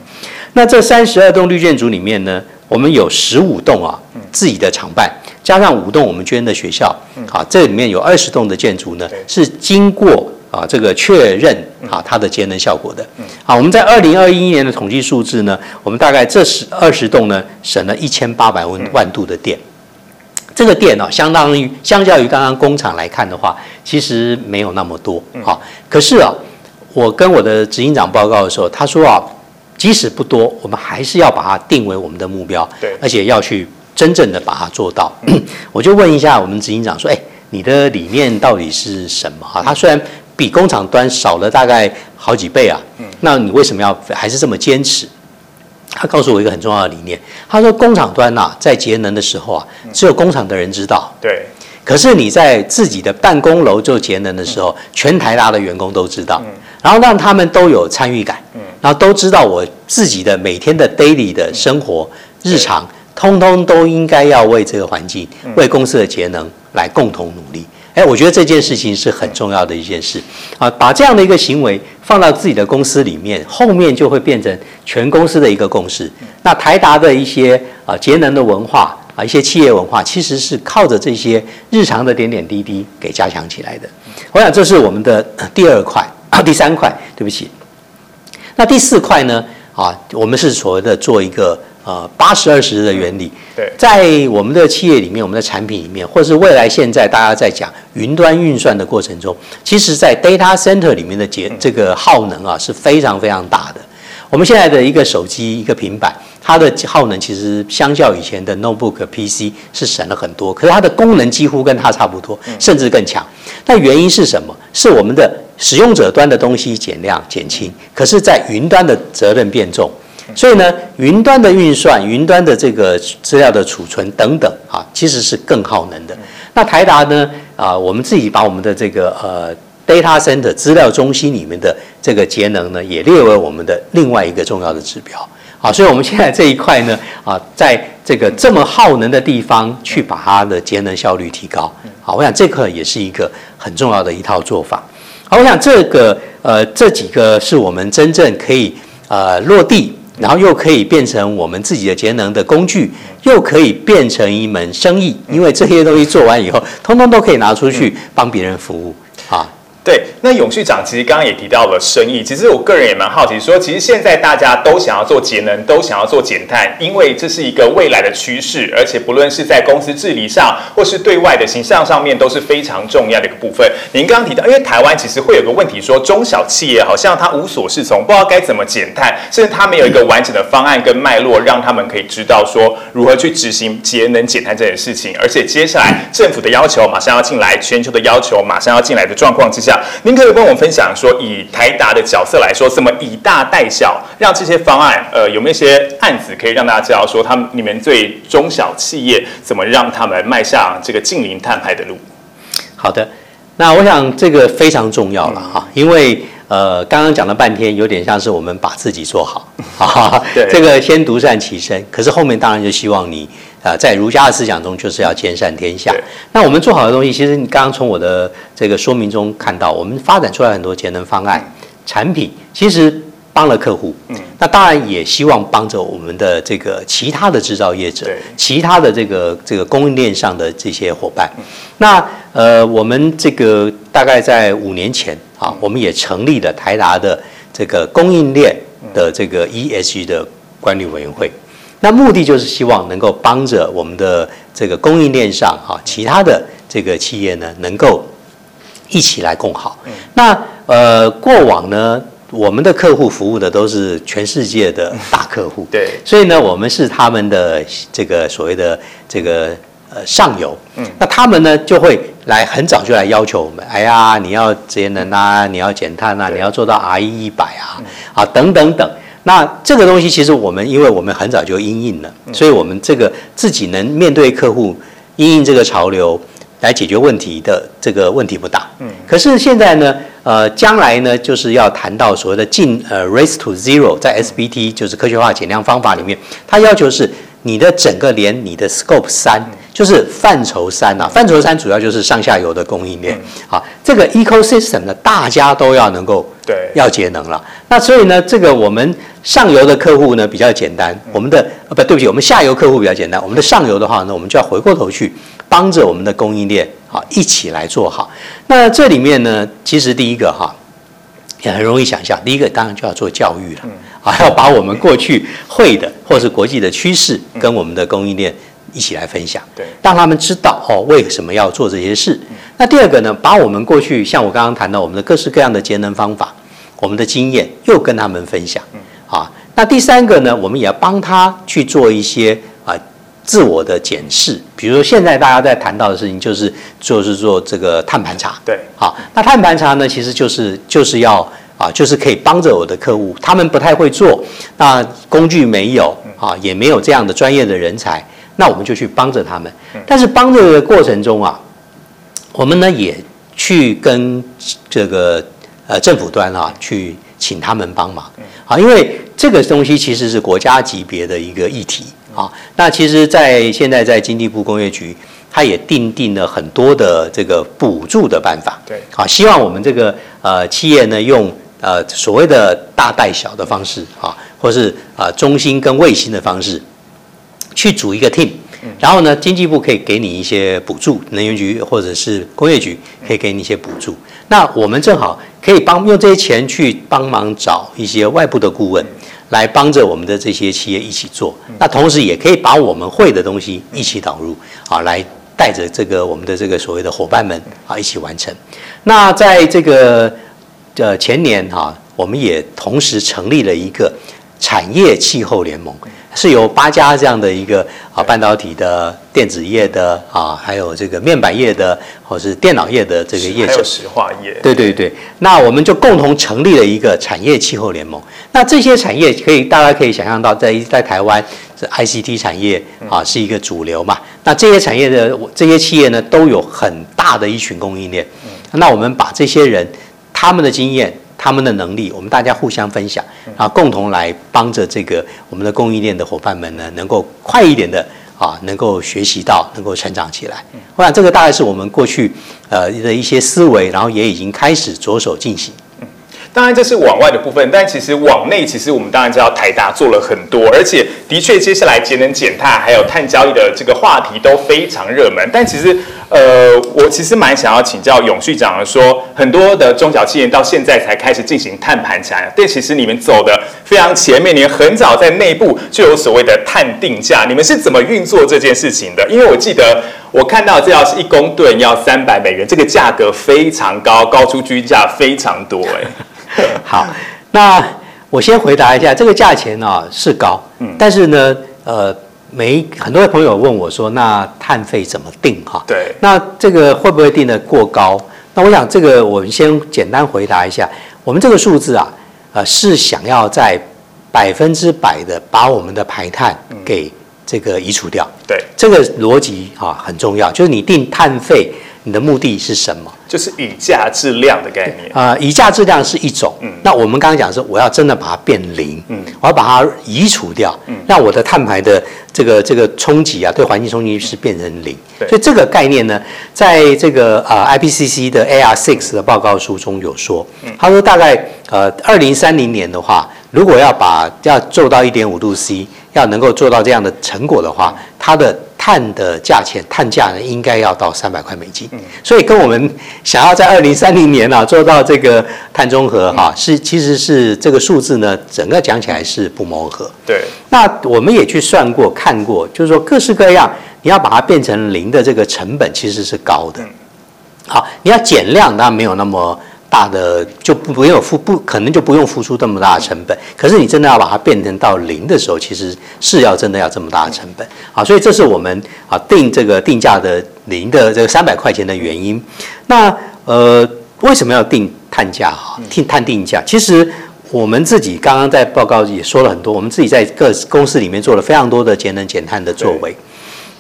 那这三十二栋绿建筑里面呢，我们有十五栋啊自己的厂办，加上五栋我们捐的学校，好，这里面有二十栋的建筑呢是经过。啊，这个确认啊，它的节能效果的。好，我们在二零二一年的统计数字呢，我们大概这十二十栋呢，省了一千八百万万度的电。这个电呢，相当于相较于刚刚工厂来看的话，其实没有那么多。好，可是啊，我跟我的执行长报告的时候，他说啊，即使不多，我们还是要把它定为我们的目标，对，而且要去真正的把它做到。[CLEARS THROAT] 我就问一下我们执行长说，哎，你的理念到底是什么？哈，他虽然。比工厂端少了大概好几倍啊！嗯，那你为什么要还是这么坚持？他告诉我一个很重要的理念，他说工厂端呐，在节能的时候啊，只有工厂的人知道。对。可是你在自己的办公楼做节能的时候，全台大的员工都知道，然后让他们都有参与感，嗯，然后都知道我自己的每天的 daily 的生活日常，通通都应该要为这个环境、为公司的节能来共同努力。哎，我觉得这件事情是很重要的一件事啊！把这样的一个行为放到自己的公司里面，后面就会变成全公司的一个共识。那台达的一些啊节能的文化啊，一些企业文化，其实是靠着这些日常的点点滴滴给加强起来的。我想这是我们的第二块啊，第三块，对不起。那第四块呢？啊，我们是所谓的做一个。呃，八十二十的原理，对，在我们的企业里面，我们的产品里面，或是未来现在大家在讲云端运算的过程中，其实，在 data center 里面的节这个耗能啊是非常非常大的。我们现在的一个手机、一个平板，它的耗能其实相较以前的 notebook、PC 是省了很多，可是它的功能几乎跟它差不多，甚至更强。那原因是什么？是我们的使用者端的东西减量减轻，可是，在云端的责任变重。所以呢，云端的运算、云端的这个资料的储存等等啊，其实是更耗能的。那台达呢啊，我们自己把我们的这个呃 data center 资料中心里面的这个节能呢，也列为我们的另外一个重要的指标。好，所以我们现在这一块呢啊，在这个这么耗能的地方去把它的节能效率提高。好，我想这个也是一个很重要的一套做法。好，我想这个呃这几个是我们真正可以呃落地。然后又可以变成我们自己的节能的工具，又可以变成一门生意，因为这些东西做完以后，通通都可以拿出去帮别人服务啊。对，那永续长其实刚刚也提到了生意，其实我个人也蛮好奇，说其实现在大家都想要做节能，都想要做减碳，因为这是一个未来的趋势，而且不论是在公司治理上，或是对外的形象上面，都是非常重要的一个部分。您刚刚提到，因为台湾其实会有个问题，说中小企业好像它无所适从，不知道该怎么减碳，甚至它没有一个完整的方案跟脉络，让他们可以知道说如何去执行节能减碳这件事情。而且接下来政府的要求马上要进来，全球的要求马上要进来的状况之下。您可以跟我们分享说，以台达的角色来说，怎么以大带小，让这些方案，呃，有没有一些案子可以让大家知道说，他们你们对中小企业怎么让他们迈向这个近零碳排的路？好的，那我想这个非常重要了哈，因为呃，刚刚讲了半天，有点像是我们把自己做好，[LAUGHS] 对，这个先独善其身，可是后面当然就希望你。啊，在儒家的思想中，就是要兼善天下。那我们做好的东西，其实你刚刚从我的这个说明中看到，我们发展出来很多节能方案，产品，其实帮了客户，嗯，那当然也希望帮着我们的这个其他的制造业者对，其他的这个这个供应链上的这些伙伴。那呃，我们这个大概在五年前啊，我们也成立了台达的这个供应链的这个 ESG 的管理委员会。那目的就是希望能够帮着我们的这个供应链上哈，其他的这个企业呢，能够一起来共好。那呃，过往呢，我们的客户服务的都是全世界的大客户，对。所以呢，我们是他们的这个所谓的这个呃上游，嗯，那他们呢就会来很早就来要求我们，哎呀，你要节能啊，你要减碳啊，你要做到 RE 一百啊，啊等等等。那这个东西其实我们，因为我们很早就应应了，所以我们这个自己能面对客户应应这个潮流来解决问题的这个问题不大。嗯，可是现在呢，呃，将来呢就是要谈到所谓的进呃 race to zero，在 SBT 就是科学化减量方法里面，它要求是你的整个连你的 scope 三，就是范畴三啊，范畴三主要就是上下游的供应链。好，这个 ecosystem 呢，大家都要能够对要节能了。那所以呢，这个我们上游的客户呢比较简单，我们的呃不对不起，我们下游客户比较简单。我们的上游的话呢，我们就要回过头去帮着我们的供应链啊一起来做好。那这里面呢，其实第一个哈也很容易想象，第一个当然就要做教育了，啊，要把我们过去会的或是国际的趋势跟我们的供应链一起来分享。对让他们知道哦，为什么要做这些事。那第二个呢，把我们过去像我刚刚谈到我们的各式各样的节能方法，我们的经验又跟他们分享。啊，那第三个呢，我们也要帮他去做一些啊自我的检视。比如说现在大家在谈到的事情，就是就是做这个碳盘查。对好，那碳盘查呢，其实就是就是要啊，就是可以帮着我的客户，他们不太会做，那工具没有啊，也没有这样的专业的人才，那我们就去帮着他们。但是帮这个过程中啊，我们呢也去跟这个呃政府端啊去请他们帮忙啊，因为这个东西其实是国家级别的一个议题啊。那其实，在现在在经济部工业局，它也定定了很多的这个补助的办法。对好，希望我们这个呃企业呢用呃所谓的大带小的方式啊，或是呃中心跟卫星的方式去组一个 team。然后呢，经济部可以给你一些补助，能源局或者是工业局可以给你一些补助。那我们正好可以帮用这些钱去帮忙找一些外部的顾问，来帮着我们的这些企业一起做。那同时也可以把我们会的东西一起导入啊，来带着这个我们的这个所谓的伙伴们啊一起完成。那在这个呃前年哈、我们也同时成立了一个产业气候联盟，是由八家这样的一个啊半导体的、电子业的啊，还有这个面板业的，或是电脑业的这个业者还有，石化业，对对对，那我们就共同成立了一个产业气候联盟。那这些产业可以，大家可以想象到在，在台湾，这 ICT 产业啊是一个主流嘛。那这些产业的这些企业呢，都有很大的一群供应链。那我们把这些人他们的经验、他们的能力，我们大家互相分享，啊，共同来帮着这个我们的供应链的伙伴们呢，能够快一点的啊，能够学习到，能够成长起来。我想这个大概是我们过去呃的一些思维，然后也已经开始着手进行。当然这是往外的部分，但其实往内，其实我们当然知道台大做了很多，而且的确接下来节能减碳还有碳交易的这个话题都非常热门。但其实，呃，我其实蛮想要请教永续长的说，很多的中小企业到现在才开始进行碳盘查，但其实你们走的非常前面，你们很早在内部就有所谓的碳定价，你们是怎么运作这件事情的？因为我记得我看到这要是一公吨要三百美元，这个价格非常高，高出均价非常多、哎。[LAUGHS] 好，那我先回答一下，这个价钱呢、是高，嗯但是呢，呃，每很多朋友问我说，那碳费怎么定哈？对那这个会不会定的过高？那我想这个我们先简单回答一下，我们这个数字啊，呃，是想要在百分之百的把我们的排碳给这个移除掉。对，这个逻辑啊很重要，就是你定碳费，你的目的是什么？就是以价质量的概念。啊、以价质量是一种，嗯。那我们刚刚讲的是我要真的把它变零，嗯。我要把它移除掉，嗯。让我的碳排的这个这个冲击啊，对环境冲击是变成零。对。所以这个概念呢，在这个呃 IPCC 的 AR Six 的报告书中有说，他说大概呃二零三零年的话，如果要把要做到一点五度 C，要能够做到这样的成果的话，它的碳的价钱碳价呢，应该要到三百块美金。所以跟我们想要在二零三零年啊做到这个碳中和哈、是其实是这个数字呢，整个讲起来是不谋而合。对，那我们也去算过、看过，就是说各式各样，你要把它变成零的这个成本其实是高的。好，你要减量，那没有那么大的，就不不用付不可能就不用付出这么大的成本。可是你真的要把它变成到零的时候，其实是要真的要这么大的成本。啊，所以这是我们啊定这个定价的零的这个三百块钱的原因。那呃，为什么要定碳价哈？定碳定价，其实。我们自己刚刚在报告也说了很多，我们自己在各公司里面做了非常多的节能减碳的作为。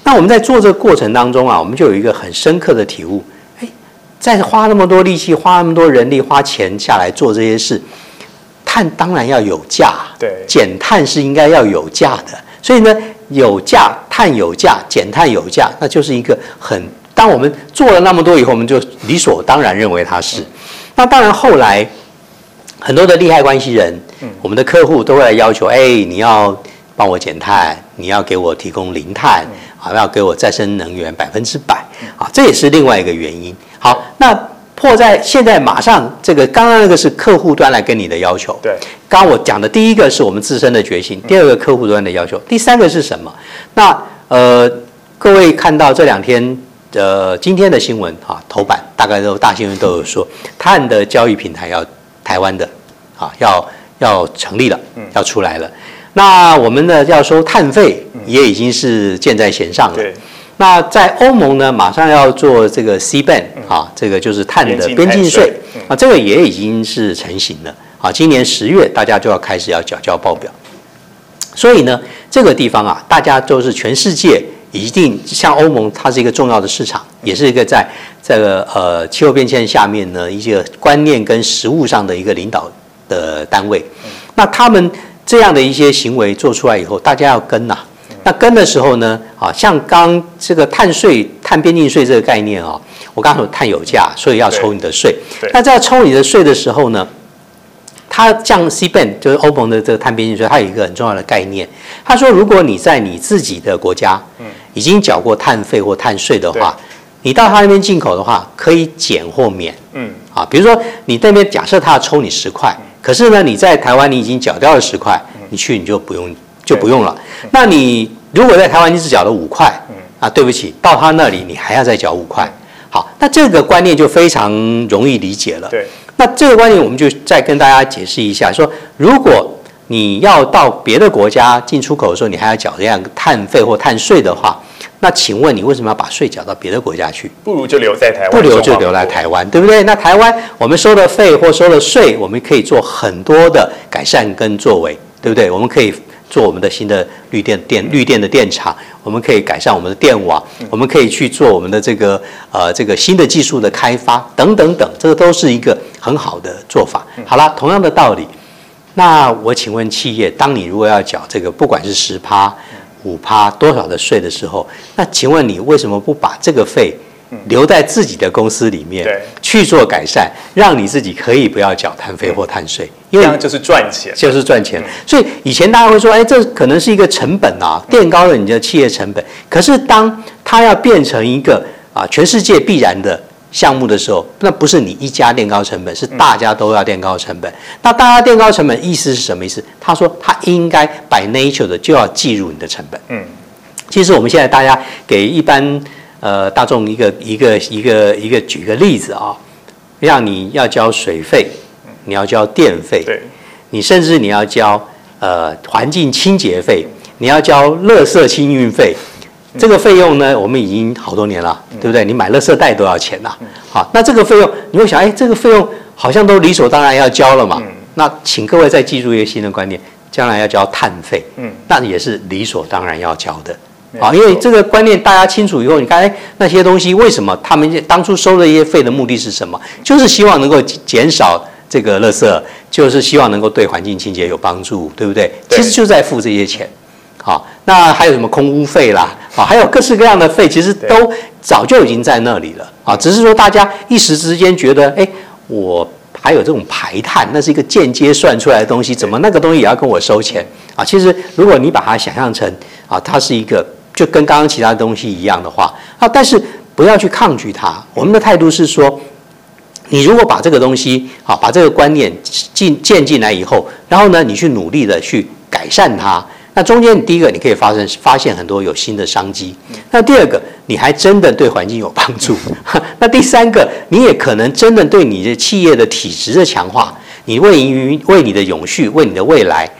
那我们在做这个过程当中啊，我们就有一个很深刻的体悟，哎，在花那么多力气、花那么多人力、花钱下来做这些事，碳当然要有价，对减碳是应该要有价的。所以呢，有价碳有价，减碳有价，那就是一个很。当我们做了那么多以后，我们就理所当然认为它是。那当然后来很多的利害关系人，我们的客户都会来要求，哎，你要帮我减碳，你要给我提供零碳，啊，要给我再生能源百分之百，啊，这也是另外一个原因。好，那迫在现在马上这个刚刚那个是客户端来跟你的要求，对，刚刚我讲的第一个是我们自身的决心，第二个客户端的要求，第三个是什么？那呃，各位看到这两天呃今天的新闻啊，头版大概都大新闻都有说，碳的交易平台要台湾的啊要要成立了，要出来了。那我们呢要收碳费也已经是箭在弦上了。对，那在欧盟呢，马上要做这个 C ban 啊，这个就是碳的边境税啊，这个也已经是成型了。啊。今年十月大家就要开始要缴交报表，所以呢，这个地方啊，大家都是全世界一定像欧盟，它是一个重要的市场，也是一个在这个呃气候变迁下面呢一些观念跟实务上的一个领导的单位。那他们这样的一些行为做出来以后，大家要跟呐、那跟的时候呢，啊，像刚这个碳税、碳边境税这个概念啊，我刚刚说碳有价，所以要抽你的税。那在抽你的税的时候呢，它降 C ban 就是欧盟的这个碳边境税，它有一个很重要的概念。他说，如果你在你自己的国家，已经缴过碳费或碳税的话，你到他那边进口的话，可以减或免。嗯，啊，比如说你那边假设他要抽你十块，可是呢你在台湾你已经缴掉了十块，你去你就不用就不用了。那你如果在台湾你只缴了五块，啊，对不起，到他那里你还要再缴五块。好，那这个观念就非常容易理解了。对，那这个观念我们就再跟大家解释一下，说如果你要到别的国家进出口的时候，你还要缴这样碳费或碳税的话，那请问你为什么要把税缴到别的国家去？不如就留在台湾，不留就留在台湾，对不对？那台湾我们收的费或收的税，我们可以做很多的改善跟作为，对不对？我们可以做我们的新的绿电电绿电的电厂，我们可以改善我们的电网，我们可以去做我们的这个呃这个新的技术的开发等等等，这个都是一个很好的做法。好了，同样的道理，那我请问企业，当你如果要缴这个不管是十趴、五趴多少的税的时候，那请问你为什么不把这个费留在自己的公司里面对去做改善，让你自己可以不要缴碳费或碳税？因为这样就是赚钱。就是赚钱。所以以前大家会说，哎，这可能是一个成本啊，垫高了你的企业成本。可是当它要变成一个啊全世界必然的项目的时候，那不是你一家垫高成本，是大家都要垫高成本。那大家垫高成本意思是什么意思？他说他应该 by nature 的就要计入你的成本。嗯，其实我们现在大家给一般呃大众一个一个一个一个举个例子啊，让你要交水费，你要交电费，对，你甚至你要交呃环境清洁费，你要交垃圾清运费，这个费用呢，我们已经好多年了，对不对？你买垃圾袋都要钱呐。好，那这个费用你会想，哎，这个费用好像都理所当然要交了嘛。那请各位再记住一个新的观念，将来要交碳费，嗯，那也是理所当然要交的。啊，因为这个观念大家清楚以后，你看，哎，那些东西为什么他们当初收的一些费的目的是什么？就是希望能够减少这个垃圾，就是希望能够对环境清洁有帮助，对不对？对其实就在付这些钱。好，那还有什么空污费啦？啊，还有各式各样的费，其实都早就已经在那里了啊，只是说大家一时之间觉得，哎，我还有这种排碳，那是一个间接算出来的东西，怎么那个东西也要跟我收钱啊？其实如果你把它想象成啊，它是一个就跟刚刚其他东西一样的话啊，但是不要去抗拒它。我们的态度是说，你如果把这个东西啊，把这个观念进建进来以后，然后呢，你去努力的去改善它。那中间，第一个你可以发生发现很多有新的商机。那第二个，你还真的对环境有帮助。[LAUGHS] 那第三个，你也可能真的对你的企业的体质的强化，你为于为你的永续，为你的未来，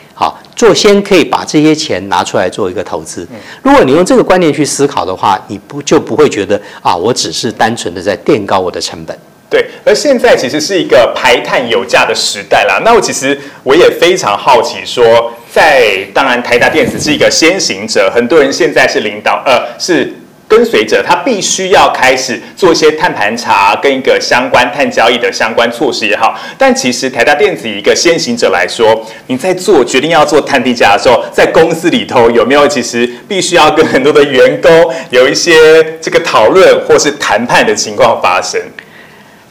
做先可以把这些钱拿出来做一个投资。如果你用这个观念去思考的话，你不就不会觉得啊，我只是单纯的在垫高我的成本。对，而现在其实是一个排碳有价的时代啦。那我其实我也非常好奇，说在当然台达电子是一个先行者，很多人现在是领导，呃，是跟随者，他必须要开始做一些碳盘查跟一个相关碳交易的相关措施也好。但其实台达电子一个先行者来说，你在做决定要做碳地价的时候，在公司里头有没有其实必须要跟很多的员工有一些这个讨论或是谈判的情况发生？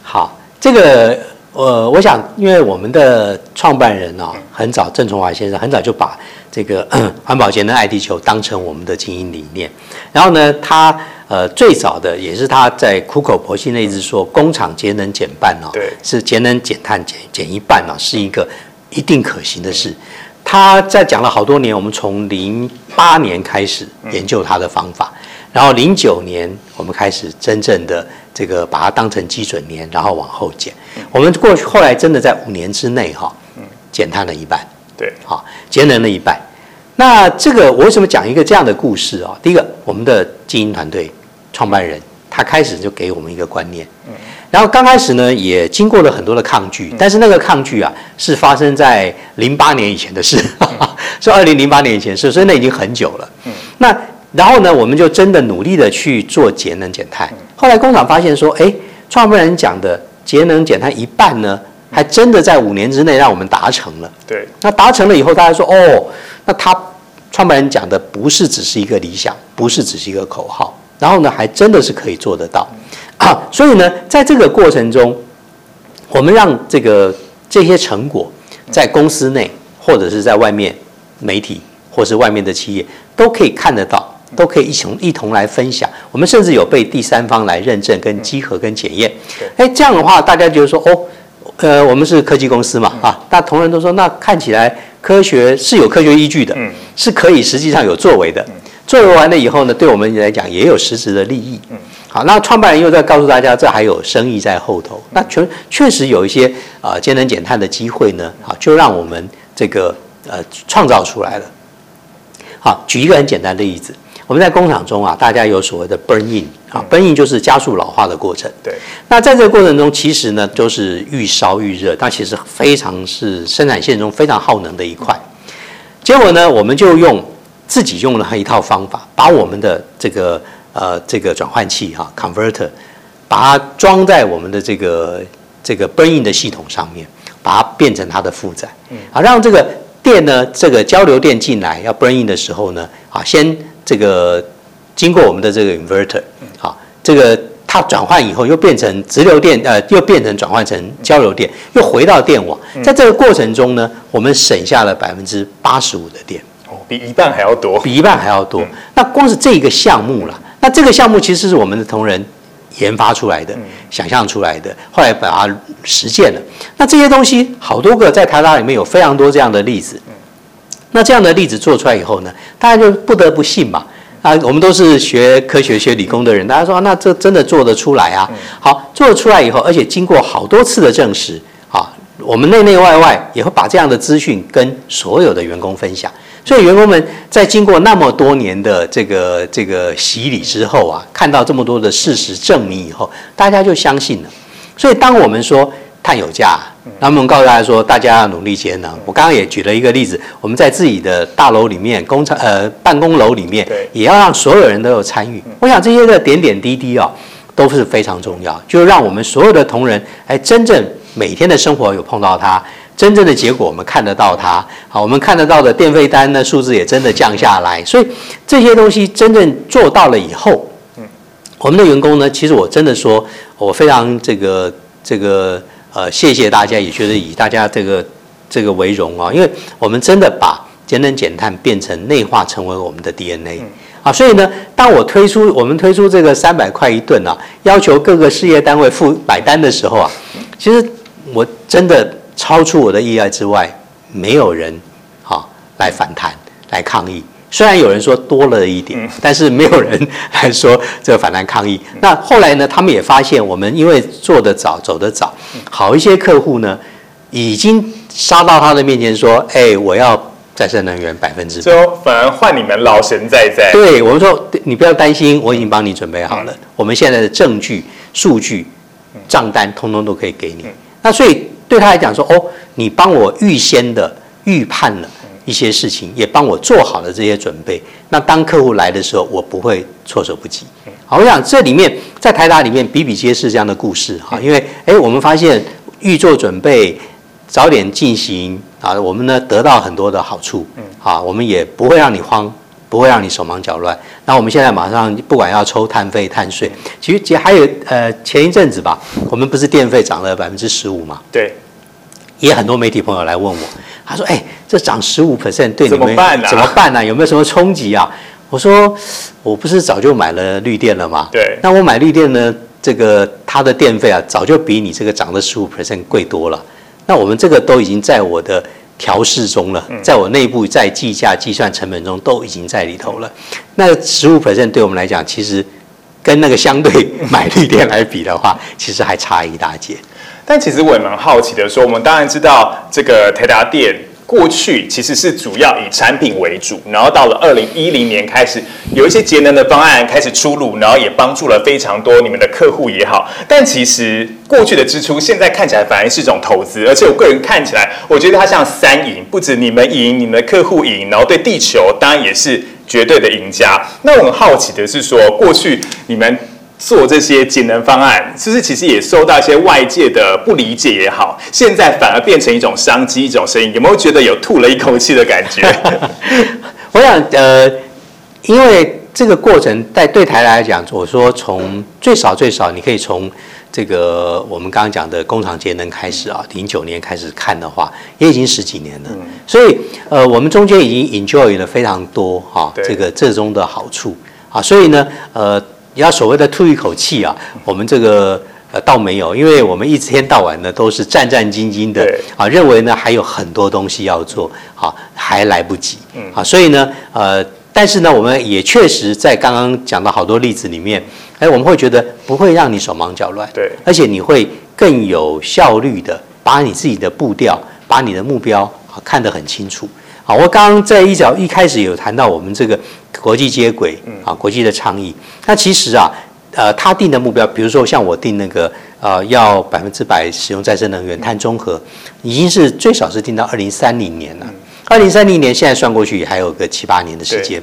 好，这个呃，我想，因为我们的创办人呢、很早，郑崇华先生很早就把这个 [COUGHS] 环保节能爱地球当成我们的经营理念。然后呢，他呃最早的也是他在苦口婆心的一直说，工厂节能减半哦，对是节能减碳减减一半哦，是一个一定可行的事。他在讲了好多年，我们从零八年开始研究他的方法，然后零九年我们开始真正的这个把它当成基准年，然后往后减。我们过去后来真的在五年之内哈，减碳了一半，对，好，节能了一半。那这个我为什么讲一个这样的故事啊？第一个，我们的经营团队创办人他开始就给我们一个观念，嗯然后刚开始呢也经过了很多的抗拒，但是那个抗拒啊是发生在零八年以前的事，[LAUGHS] 是二零零八年以前的事，所以那已经很久了。嗯那然后呢，我们就真的努力的去做节能减碳。后来工厂发现说，哎，创办人讲的节能减碳一半呢，还真的在五年之内让我们达成了。对，那达成了以后，大家说哦，那他创办人讲的不是只是一个理想，不是只是一个口号，然后呢，还真的是可以做得到啊。所以呢，在这个过程中，我们让这个这些成果在公司内或者是在外面媒体或是外面的企业都可以看得到。都可以一同一同来分享，我们甚至有被第三方来认证、跟稽核、跟检验。哎，这样的话，大家觉得说，哦，呃，我们是科技公司嘛，啊，那同仁都说，那看起来科学是有科学依据的，嗯是可以实际上有作为的。作为完了以后呢，对我们来讲也有实质的利益。好，那创办人又在告诉大家，这还有生意在后头。那确确实有一些啊节能减碳的机会呢，好，就让我们这个呃创造出来了。好，举一个很简单的例子，我们在工厂中啊，大家有所谓的 burn in 啊，burn in 就是加速老化的过程。对，那在这个过程中，其实呢都是愈烧愈热，它其实非常是生产线中非常耗能的一块。结果呢，我们就用自己用了一套方法，把我们的这个呃这个转换器哈、converter，把它装在我们的这个这个 burn in 的系统上面，把它变成它的负载，啊，让这个电呢这个交流电进来要 burn in 的时候呢，啊，先这个经过我们的这个 inverter，好，这个它转换以后又变成直流电，呃，又变成转换成交流电，又回到电网。在这个过程中呢，我们省下了百分之八十五的电，哦，比一半还要多。比一半还要多。那光是这一个项目了，那这个项目其实是我们的同仁研发出来的、想象出来的，后来把它实践了。那这些东西好多个在台大里面有非常多这样的例子。那这样的例子做出来以后呢，大家就不得不信嘛。啊，我们都是学科学、学理工的人，大家说、啊那这真的做得出来啊？好，做得出来以后，而且经过好多次的证实，啊，我们内内外外也会把这样的资讯跟所有的员工分享。所以员工们在经过那么多年的这个这个洗礼之后啊，看到这么多的事实证明以后，大家就相信了。所以当我们说台碳有价。那我们告诉大家说，大家要努力节能。我刚刚也举了一个例子，我们在自己的大楼里面、工厂呃办公楼里面对，也要让所有人都有参与。我想这些的点点滴滴啊，都是非常重要，就是让我们所有的同仁，哎，真正每天的生活有碰到它，真正的结果我们看得到它。好，我们看得到的电费单呢，数字也真的降下来。所以这些东西真正做到了以后，我们的员工呢，其实我真的说，我非常这个这个呃，谢谢大家，也觉得以大家这个这个为荣啊，因为我们真的把节能减碳变成内化成为我们的 DNA。啊，所以呢，当我推出我们推出这个三百块一吨啊，要求各个事业单位付买单的时候啊，其实我真的超出我的意料之外，没有人啊来反弹来抗议。虽然有人说多了一点，但是没有人来说这个反弹抗议。那后来呢，他们也发现我们因为做得早，走得早，好一些客户呢，已经杀到他的面前说：“哎，我要再生能源百分之百。”最后反而换你们老神在在。对我们说，你不要担心，我已经帮你准备好了。我们现在的证据、数据、账单，通通都可以给你。那所以对他来讲说，哦，你帮我预先的预判了一些事情，也帮我做好了这些准备。那当客户来的时候，我不会措手不及。好，我想这里面在台达里面比比皆是这样的故事哈，因为哎，我们发现预做准备。早点进行啊，我们呢得到很多的好处，嗯，啊，我们也不会让你慌，不会让你手忙脚乱。那我们现在马上不管要抽碳费、碳税，其实还有呃前一阵子吧，我们不是电费涨了百分之十五嘛？对，也很多媒体朋友来问我，他说：“哎，这涨十五 percent 对你们怎么办呢？怎么办呢？有没有什么冲击啊？”我说：“我不是早就买了绿电了吗？对，那我买绿电呢，这个它的电费啊，早就比你这个涨的十五 percent 贵多了。”那我们这个都已经在我的调试中了，在我内部在计价计算成本中都已经在里头了。那十五 percent 对我们来讲，其实跟那个相对 [LAUGHS] 买绿电来比的话，其实还差一大截。但其实我也蛮好奇的，说我们当然知道这个台达电。过去其实是主要以产品为主，然后到了二零一零年开始有一些节能的方案开始出炉，然后也帮助了非常多你们的客户也好。但其实过去的支出现在看起来反而是一种投资，而且我个人看起来，我觉得它像三赢，不止你们赢，你们的客户赢，然后对地球当然也是绝对的赢家。那我很好奇的是说，过去你们。做这些节能方案，是不是其实也受到一些外界的不理解也好，现在反而变成一种商机、一种生意，有没有觉得有吐了一口气的感觉？[LAUGHS] 我想，呃，因为这个过程在对台来讲，我说从最少最少，你可以从这个我们刚刚讲的工厂节能开始啊，零九年开始看的话，也已经十几年了。所以，呃，我们中间已经 enjoy 了非常多哈，这个这中的好处啊，所以呢，呃。要所谓的吐一口气啊，我们这个呃倒没有，因为我们一天到晚呢都是战战兢兢的啊，认为呢还有很多东西要做，啊还来不及，啊，所以呢呃，但是呢我们也确实在刚刚讲的好多例子里面，哎，我们会觉得不会让你手忙脚乱，对，而且你会更有效率的把你自己的步调，把你的目标啊看得很清楚。好，我刚刚在一早一开始有谈到我们这个国际接轨啊，国际的倡议。那其实啊，呃，他定的目标，比如说像我定那个呃，要百分之百使用再生能源、碳中和，已经是最少是定到二零三零年了。二零三零年现在算过去还有个七八年的时间。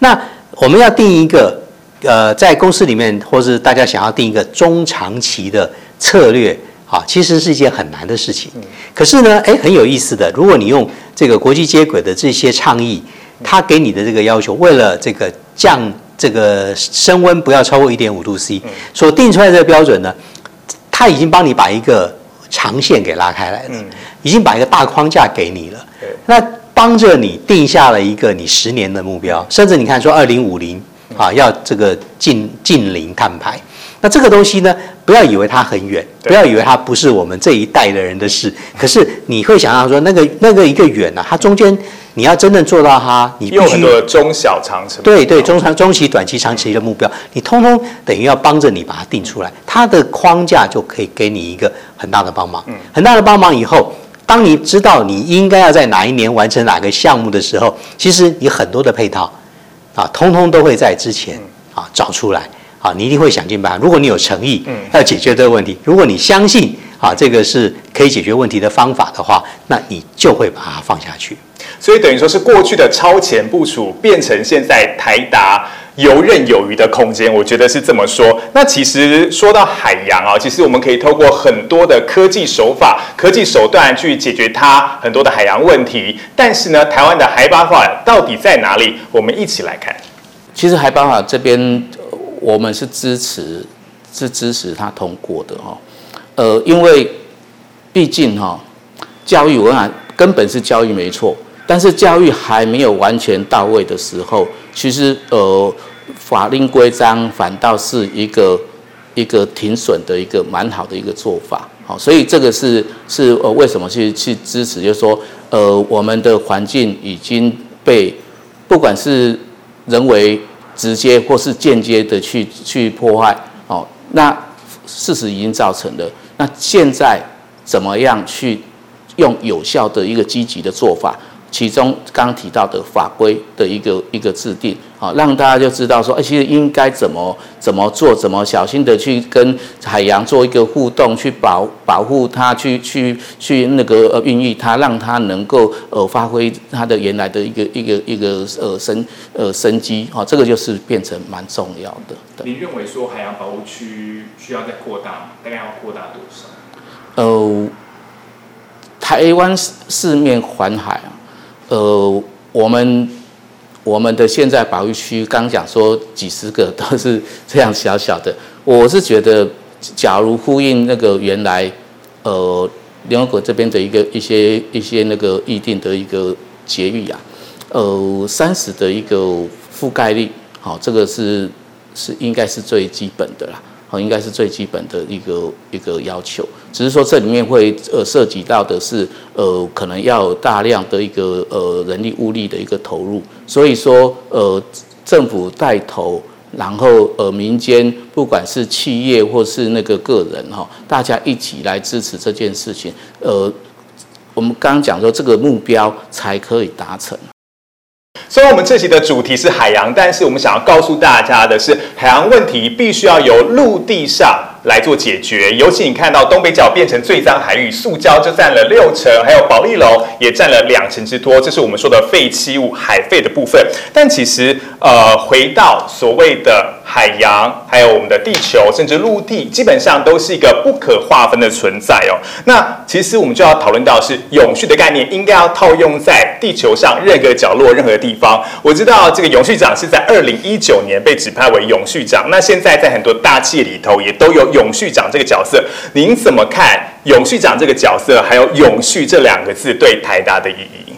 那我们要定一个呃，在公司里面，或是大家想要定一个中长期的策略。啊，其实是一件很难的事情。可是呢，哎，很有意思的。如果你用这个国际接轨的这些倡议，他给你的这个要求，为了这个降这个升温不要超过一点五度 C，所定出来的标准呢，他已经帮你把一个长线给拉开来了，已经把一个大框架给你了。那帮着你定下了一个你十年的目标，甚至你看说二零五零啊，要这个近近零碳排。那这个东西呢，不要以为它很远，不要以为它不是我们这一代的人的事。可是你会想象说，那个那个一个远呢，它中间你要真正做到它，你有很多中小长程。对对，中长、中期、短期、长期的目标，你通通等于要帮着你把它定出来，它的框架就可以给你一个很大的帮忙。嗯，很大的帮忙以后，当你知道你应该要在哪一年完成哪个项目的时候，其实你很多的配套啊，通通都会在之前啊找出来。啊，你一定会想尽办法。如果你有诚意，嗯要解决这个问题；如果你相信啊，这个是可以解决问题的方法的话，那你就会把它放下去。所以等于说是过去的超前部署变成现在台达游刃有余的空间，我觉得是这么说。那其实说到海洋啊，其实我们可以透过很多的科技手法、科技手段去解决它很多的海洋问题。但是呢，台湾的海保法到底在哪里？我们一起来看。其实海保法这边，我们是支持，是支持他通过的哈。呃，因为毕竟哈，教育文案根本是教育没错，但是教育还没有完全到位的时候，其实呃，法令规章反倒是一个一个停损的一个蛮好的一个做法。好，所以这个是是呃，为什么去去支持？就是说，呃，我们的环境已经被不管是人为直接或是间接的去去破坏，哦，那事实已经造成了。那现在怎么样去用有效的一个积极的做法？其中刚提到的法规的一个一个制定，好，让大家就知道说，哎，其实应该怎么怎么做，怎么小心的去跟海洋做一个互动，去保保护它，去去去那个呃孕育它，让它能够呃发挥它的原来的一个一个一个呃生呃生机，好，这个就是变成蛮重要的。您认为说海洋保护区需要再扩大吗？大概要扩大多少？呃，台湾四面环海啊。呃，我们我们的现在保育区刚讲说几十个都是这样小小的，[LAUGHS] 我是觉得，假如呼应那个原来呃联合国这边的一个一些一些那个议定的一个结语啊，呃三十的一个覆盖率，好，这个是是应该是最基本的啦。哦，应该是最基本的一个一个要求，只是说这里面会呃涉及到的是呃可能要大量的一个呃人力物力的一个投入，所以说呃政府带头，然后呃民间不管是企业或是那个个人哈，大家一起来支持这件事情，呃我们刚刚讲说这个目标才可以达成。虽然我们这期的主题是海洋，但是我们想要告诉大家的是，海洋问题必须要由陆地上。来做解决，尤其你看到东北角变成最脏海域，塑胶就占了六成，还有保利龙也占了两成之多，这是我们说的废弃物海废的部分。但其实，呃，回到所谓的海洋，还有我们的地球，甚至陆地，基本上都是一个不可划分的存在哦。那其实我们就要讨论到是永续的概念，应该要套用在地球上任何角落、任何地方。我知道这个永续长是在二零一九年被指派为永续长，那现在在很多大企业里头也都有。永续长这个角色，您怎么看永续长这个角色，还有永续这两个字对台大的意义？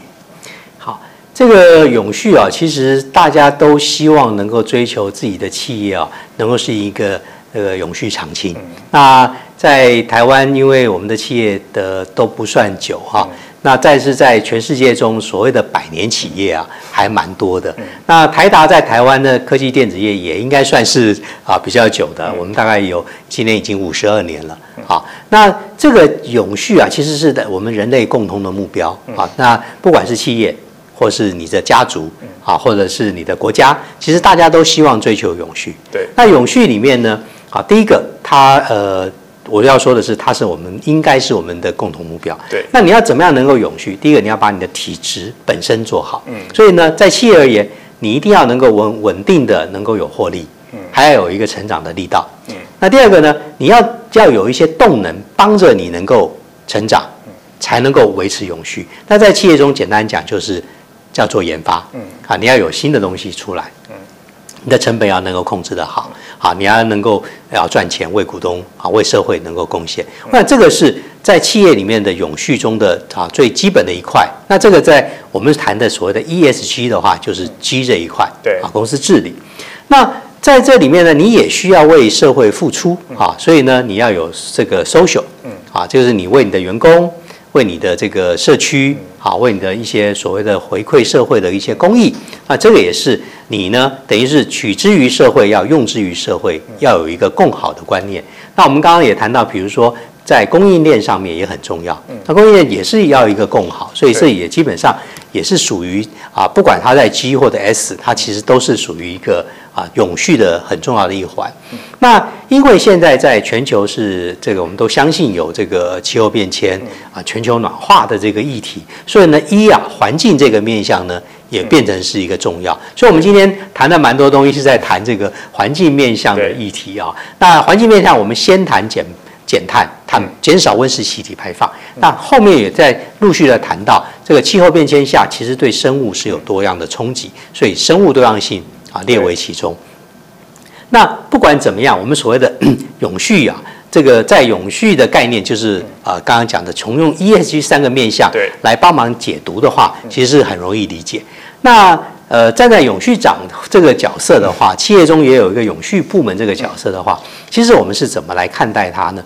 好，这个永续啊，其实大家都希望能够追求自己的企业啊，能够是一个呃永续长青。那在台湾，因为我们的企业的都不算久哈。那再是在全世界中所谓的百年企业啊，还蛮多的。那台达在台湾的科技电子业也应该算是啊比较久的，我们大概有今年已经五十二年了。好，那这个永续啊，其实是我们人类共同的目标啊。那不管是企业，或是你的家族啊，或者是你的国家，其实大家都希望追求永续。对。那永续里面呢，啊，第一个它呃。我要说的是，它是我们应该是我们的共同目标。对，那你要怎么样能够永续？第一个，你要把你的体质本身做好。嗯，所以呢，在企业而言，你一定要能够稳稳定的能够有获利，嗯，还要有一个成长的力道。嗯，那第二个呢，你要要有一些动能帮着你能够成长，才能够维持永续。那在企业中，简单讲就是叫做研发。嗯，啊，你要有新的东西出来。嗯，你的成本要能够控制得好。啊，你要能够要赚钱，为股东啊，为社会能够贡献。那这个是在企业里面的永续中的啊最基本的一块。那这个在我们谈的所谓的 ESG 的话，就是 G 这一块。对啊，公司治理。那在这里面呢，你也需要为社会付出啊，所以呢，你要有这个 social，嗯，啊，就是你为你的员工。为你的这个社区，啊，为你的一些所谓的回馈社会的一些公益，那这个也是你呢，等于是取之于社会，要用之于社会，要有一个更好的观念。那我们刚刚也谈到，比如说在供应链上面也很重要，那供应链也是要一个更好，所以这也基本上也是属于啊，不管它在 G 或者 S，它其实都是属于一个啊永续的很重要的一环。那因为现在在全球是这个我们都相信有这个气候变迁啊全球暖化的这个议题，所以呢一啊环境这个面向呢也变成是一个重要。所以我们今天谈的蛮多东西是在谈这个环境面向的议题啊。那环境面向我们先谈减。减碳、碳减少温室气体排放，那后面也在陆续的谈到这个气候变迁下，其实对生物是有多样的冲击，所以生物多样性啊列为其中。那不管怎么样，我们所谓的永续啊，这个在永续的概念就是啊刚刚讲的，从用 ESG 三个面向来帮忙解读的话，其实是很容易理解。那呃站在永续长这个角色的话，企业中也有一个永续部门这个角色的话，其实我们是怎么来看待它呢？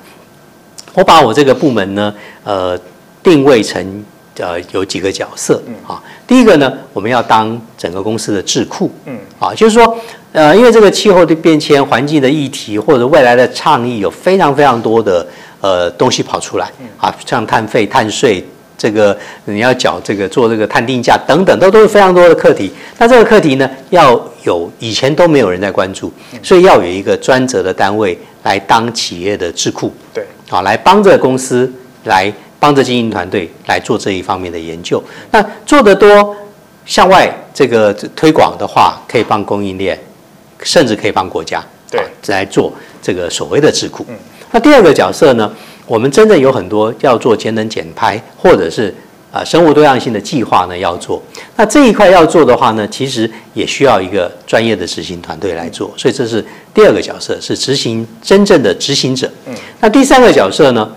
我把我这个部门呢，呃，定位成呃有几个角色啊。第一个呢，我们要当整个公司的智库，嗯，啊，就是说，呃，因为这个气候的变迁、环境的议题或者未来的倡议，有非常非常多的呃东西跑出来，啊，像碳费、碳税，这个你要缴这个做这个碳定价等等，都都是非常多的课题。那这个课题呢，要有以前都没有人在关注，所以要有一个专责的单位来当企业的智库，对。啊，来帮这个公司，来帮着经营团队来做这一方面的研究。那做得多，向外这个推广的话，可以帮供应链，甚至可以帮国家，对，来做这个所谓的智库。那第二个角色呢，我们真的有很多要做节能减排，或者是啊生物多样性的计划呢要做。那这一块要做的话呢，其实也需要一个专业的执行团队来做。所以这是。第二个角色是执行真正的执行者。嗯，那第三个角色呢？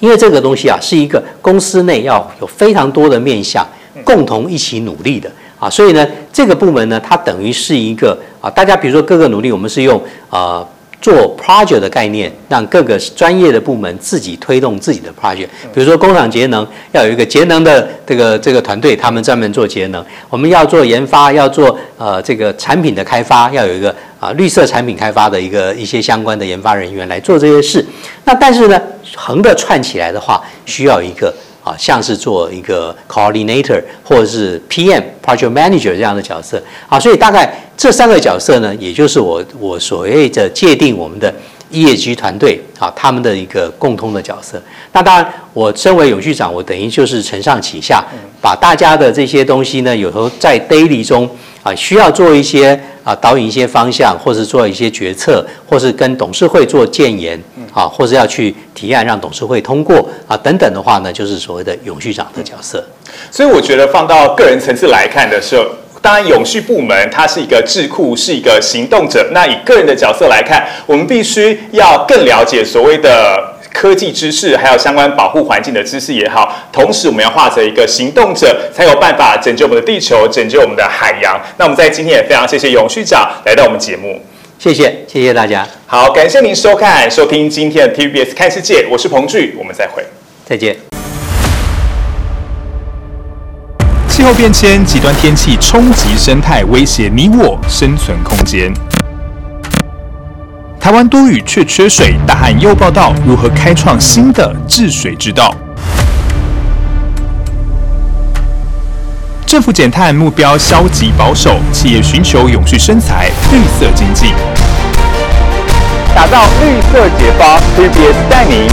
因为这个东西啊，是一个公司内要有非常多的面向，共同一起努力的啊，所以呢，这个部门呢，它等于是一个啊，大家比如说各个努力，我们是用啊。做 project 的概念，让各个专业的部门自己推动自己的 project。比如说工厂节能，要有一个节能的这个这个团队，他们专门做节能。我们要做研发，要做呃这个产品的开发，要有一个啊绿色产品开发的一个一些相关的研发人员来做这些事。那但是呢，横的串起来的话，需要一个。像是做一个 coordinator 或者是 PM project manager 这样的角色。啊，所以大概这三个角色呢，也就是我我所谓的界定我们的业绩团队啊，他们的一个共通的角色。那当然，我身为永续长，我等于就是承上启下，把大家的这些东西呢，有时候在 daily 中啊，需要做一些。啊，导引一些方向，或是做一些决策，或是跟董事会做建言，啊，或是要去提案让董事会通过啊，等等的话呢，就是所谓的永续长的角色。所以我觉得放到个人层次来看的时候，当然永续部门它是一个智库，是一个行动者。那以个人的角色来看，我们必须要更了解所谓的。科技知识，还有相关保护环境的知识也好，同时我们要化成一个行动者，才有办法拯救我们的地球，拯救我们的海洋。那我们在今天也非常谢谢永续长来到我们节目，谢谢谢谢大家。好，感谢您收看收听今天的 TVBS 看世界，我是彭巨，我们再会，再见。气候变迁、极端天气冲击生态，威胁你我生存空间。台湾多雨却缺水，大汉又报道如何开创新的治水之道。政府减碳目标消极保守，企业寻求永续生财、绿色经济，打造绿色解放，特别带你。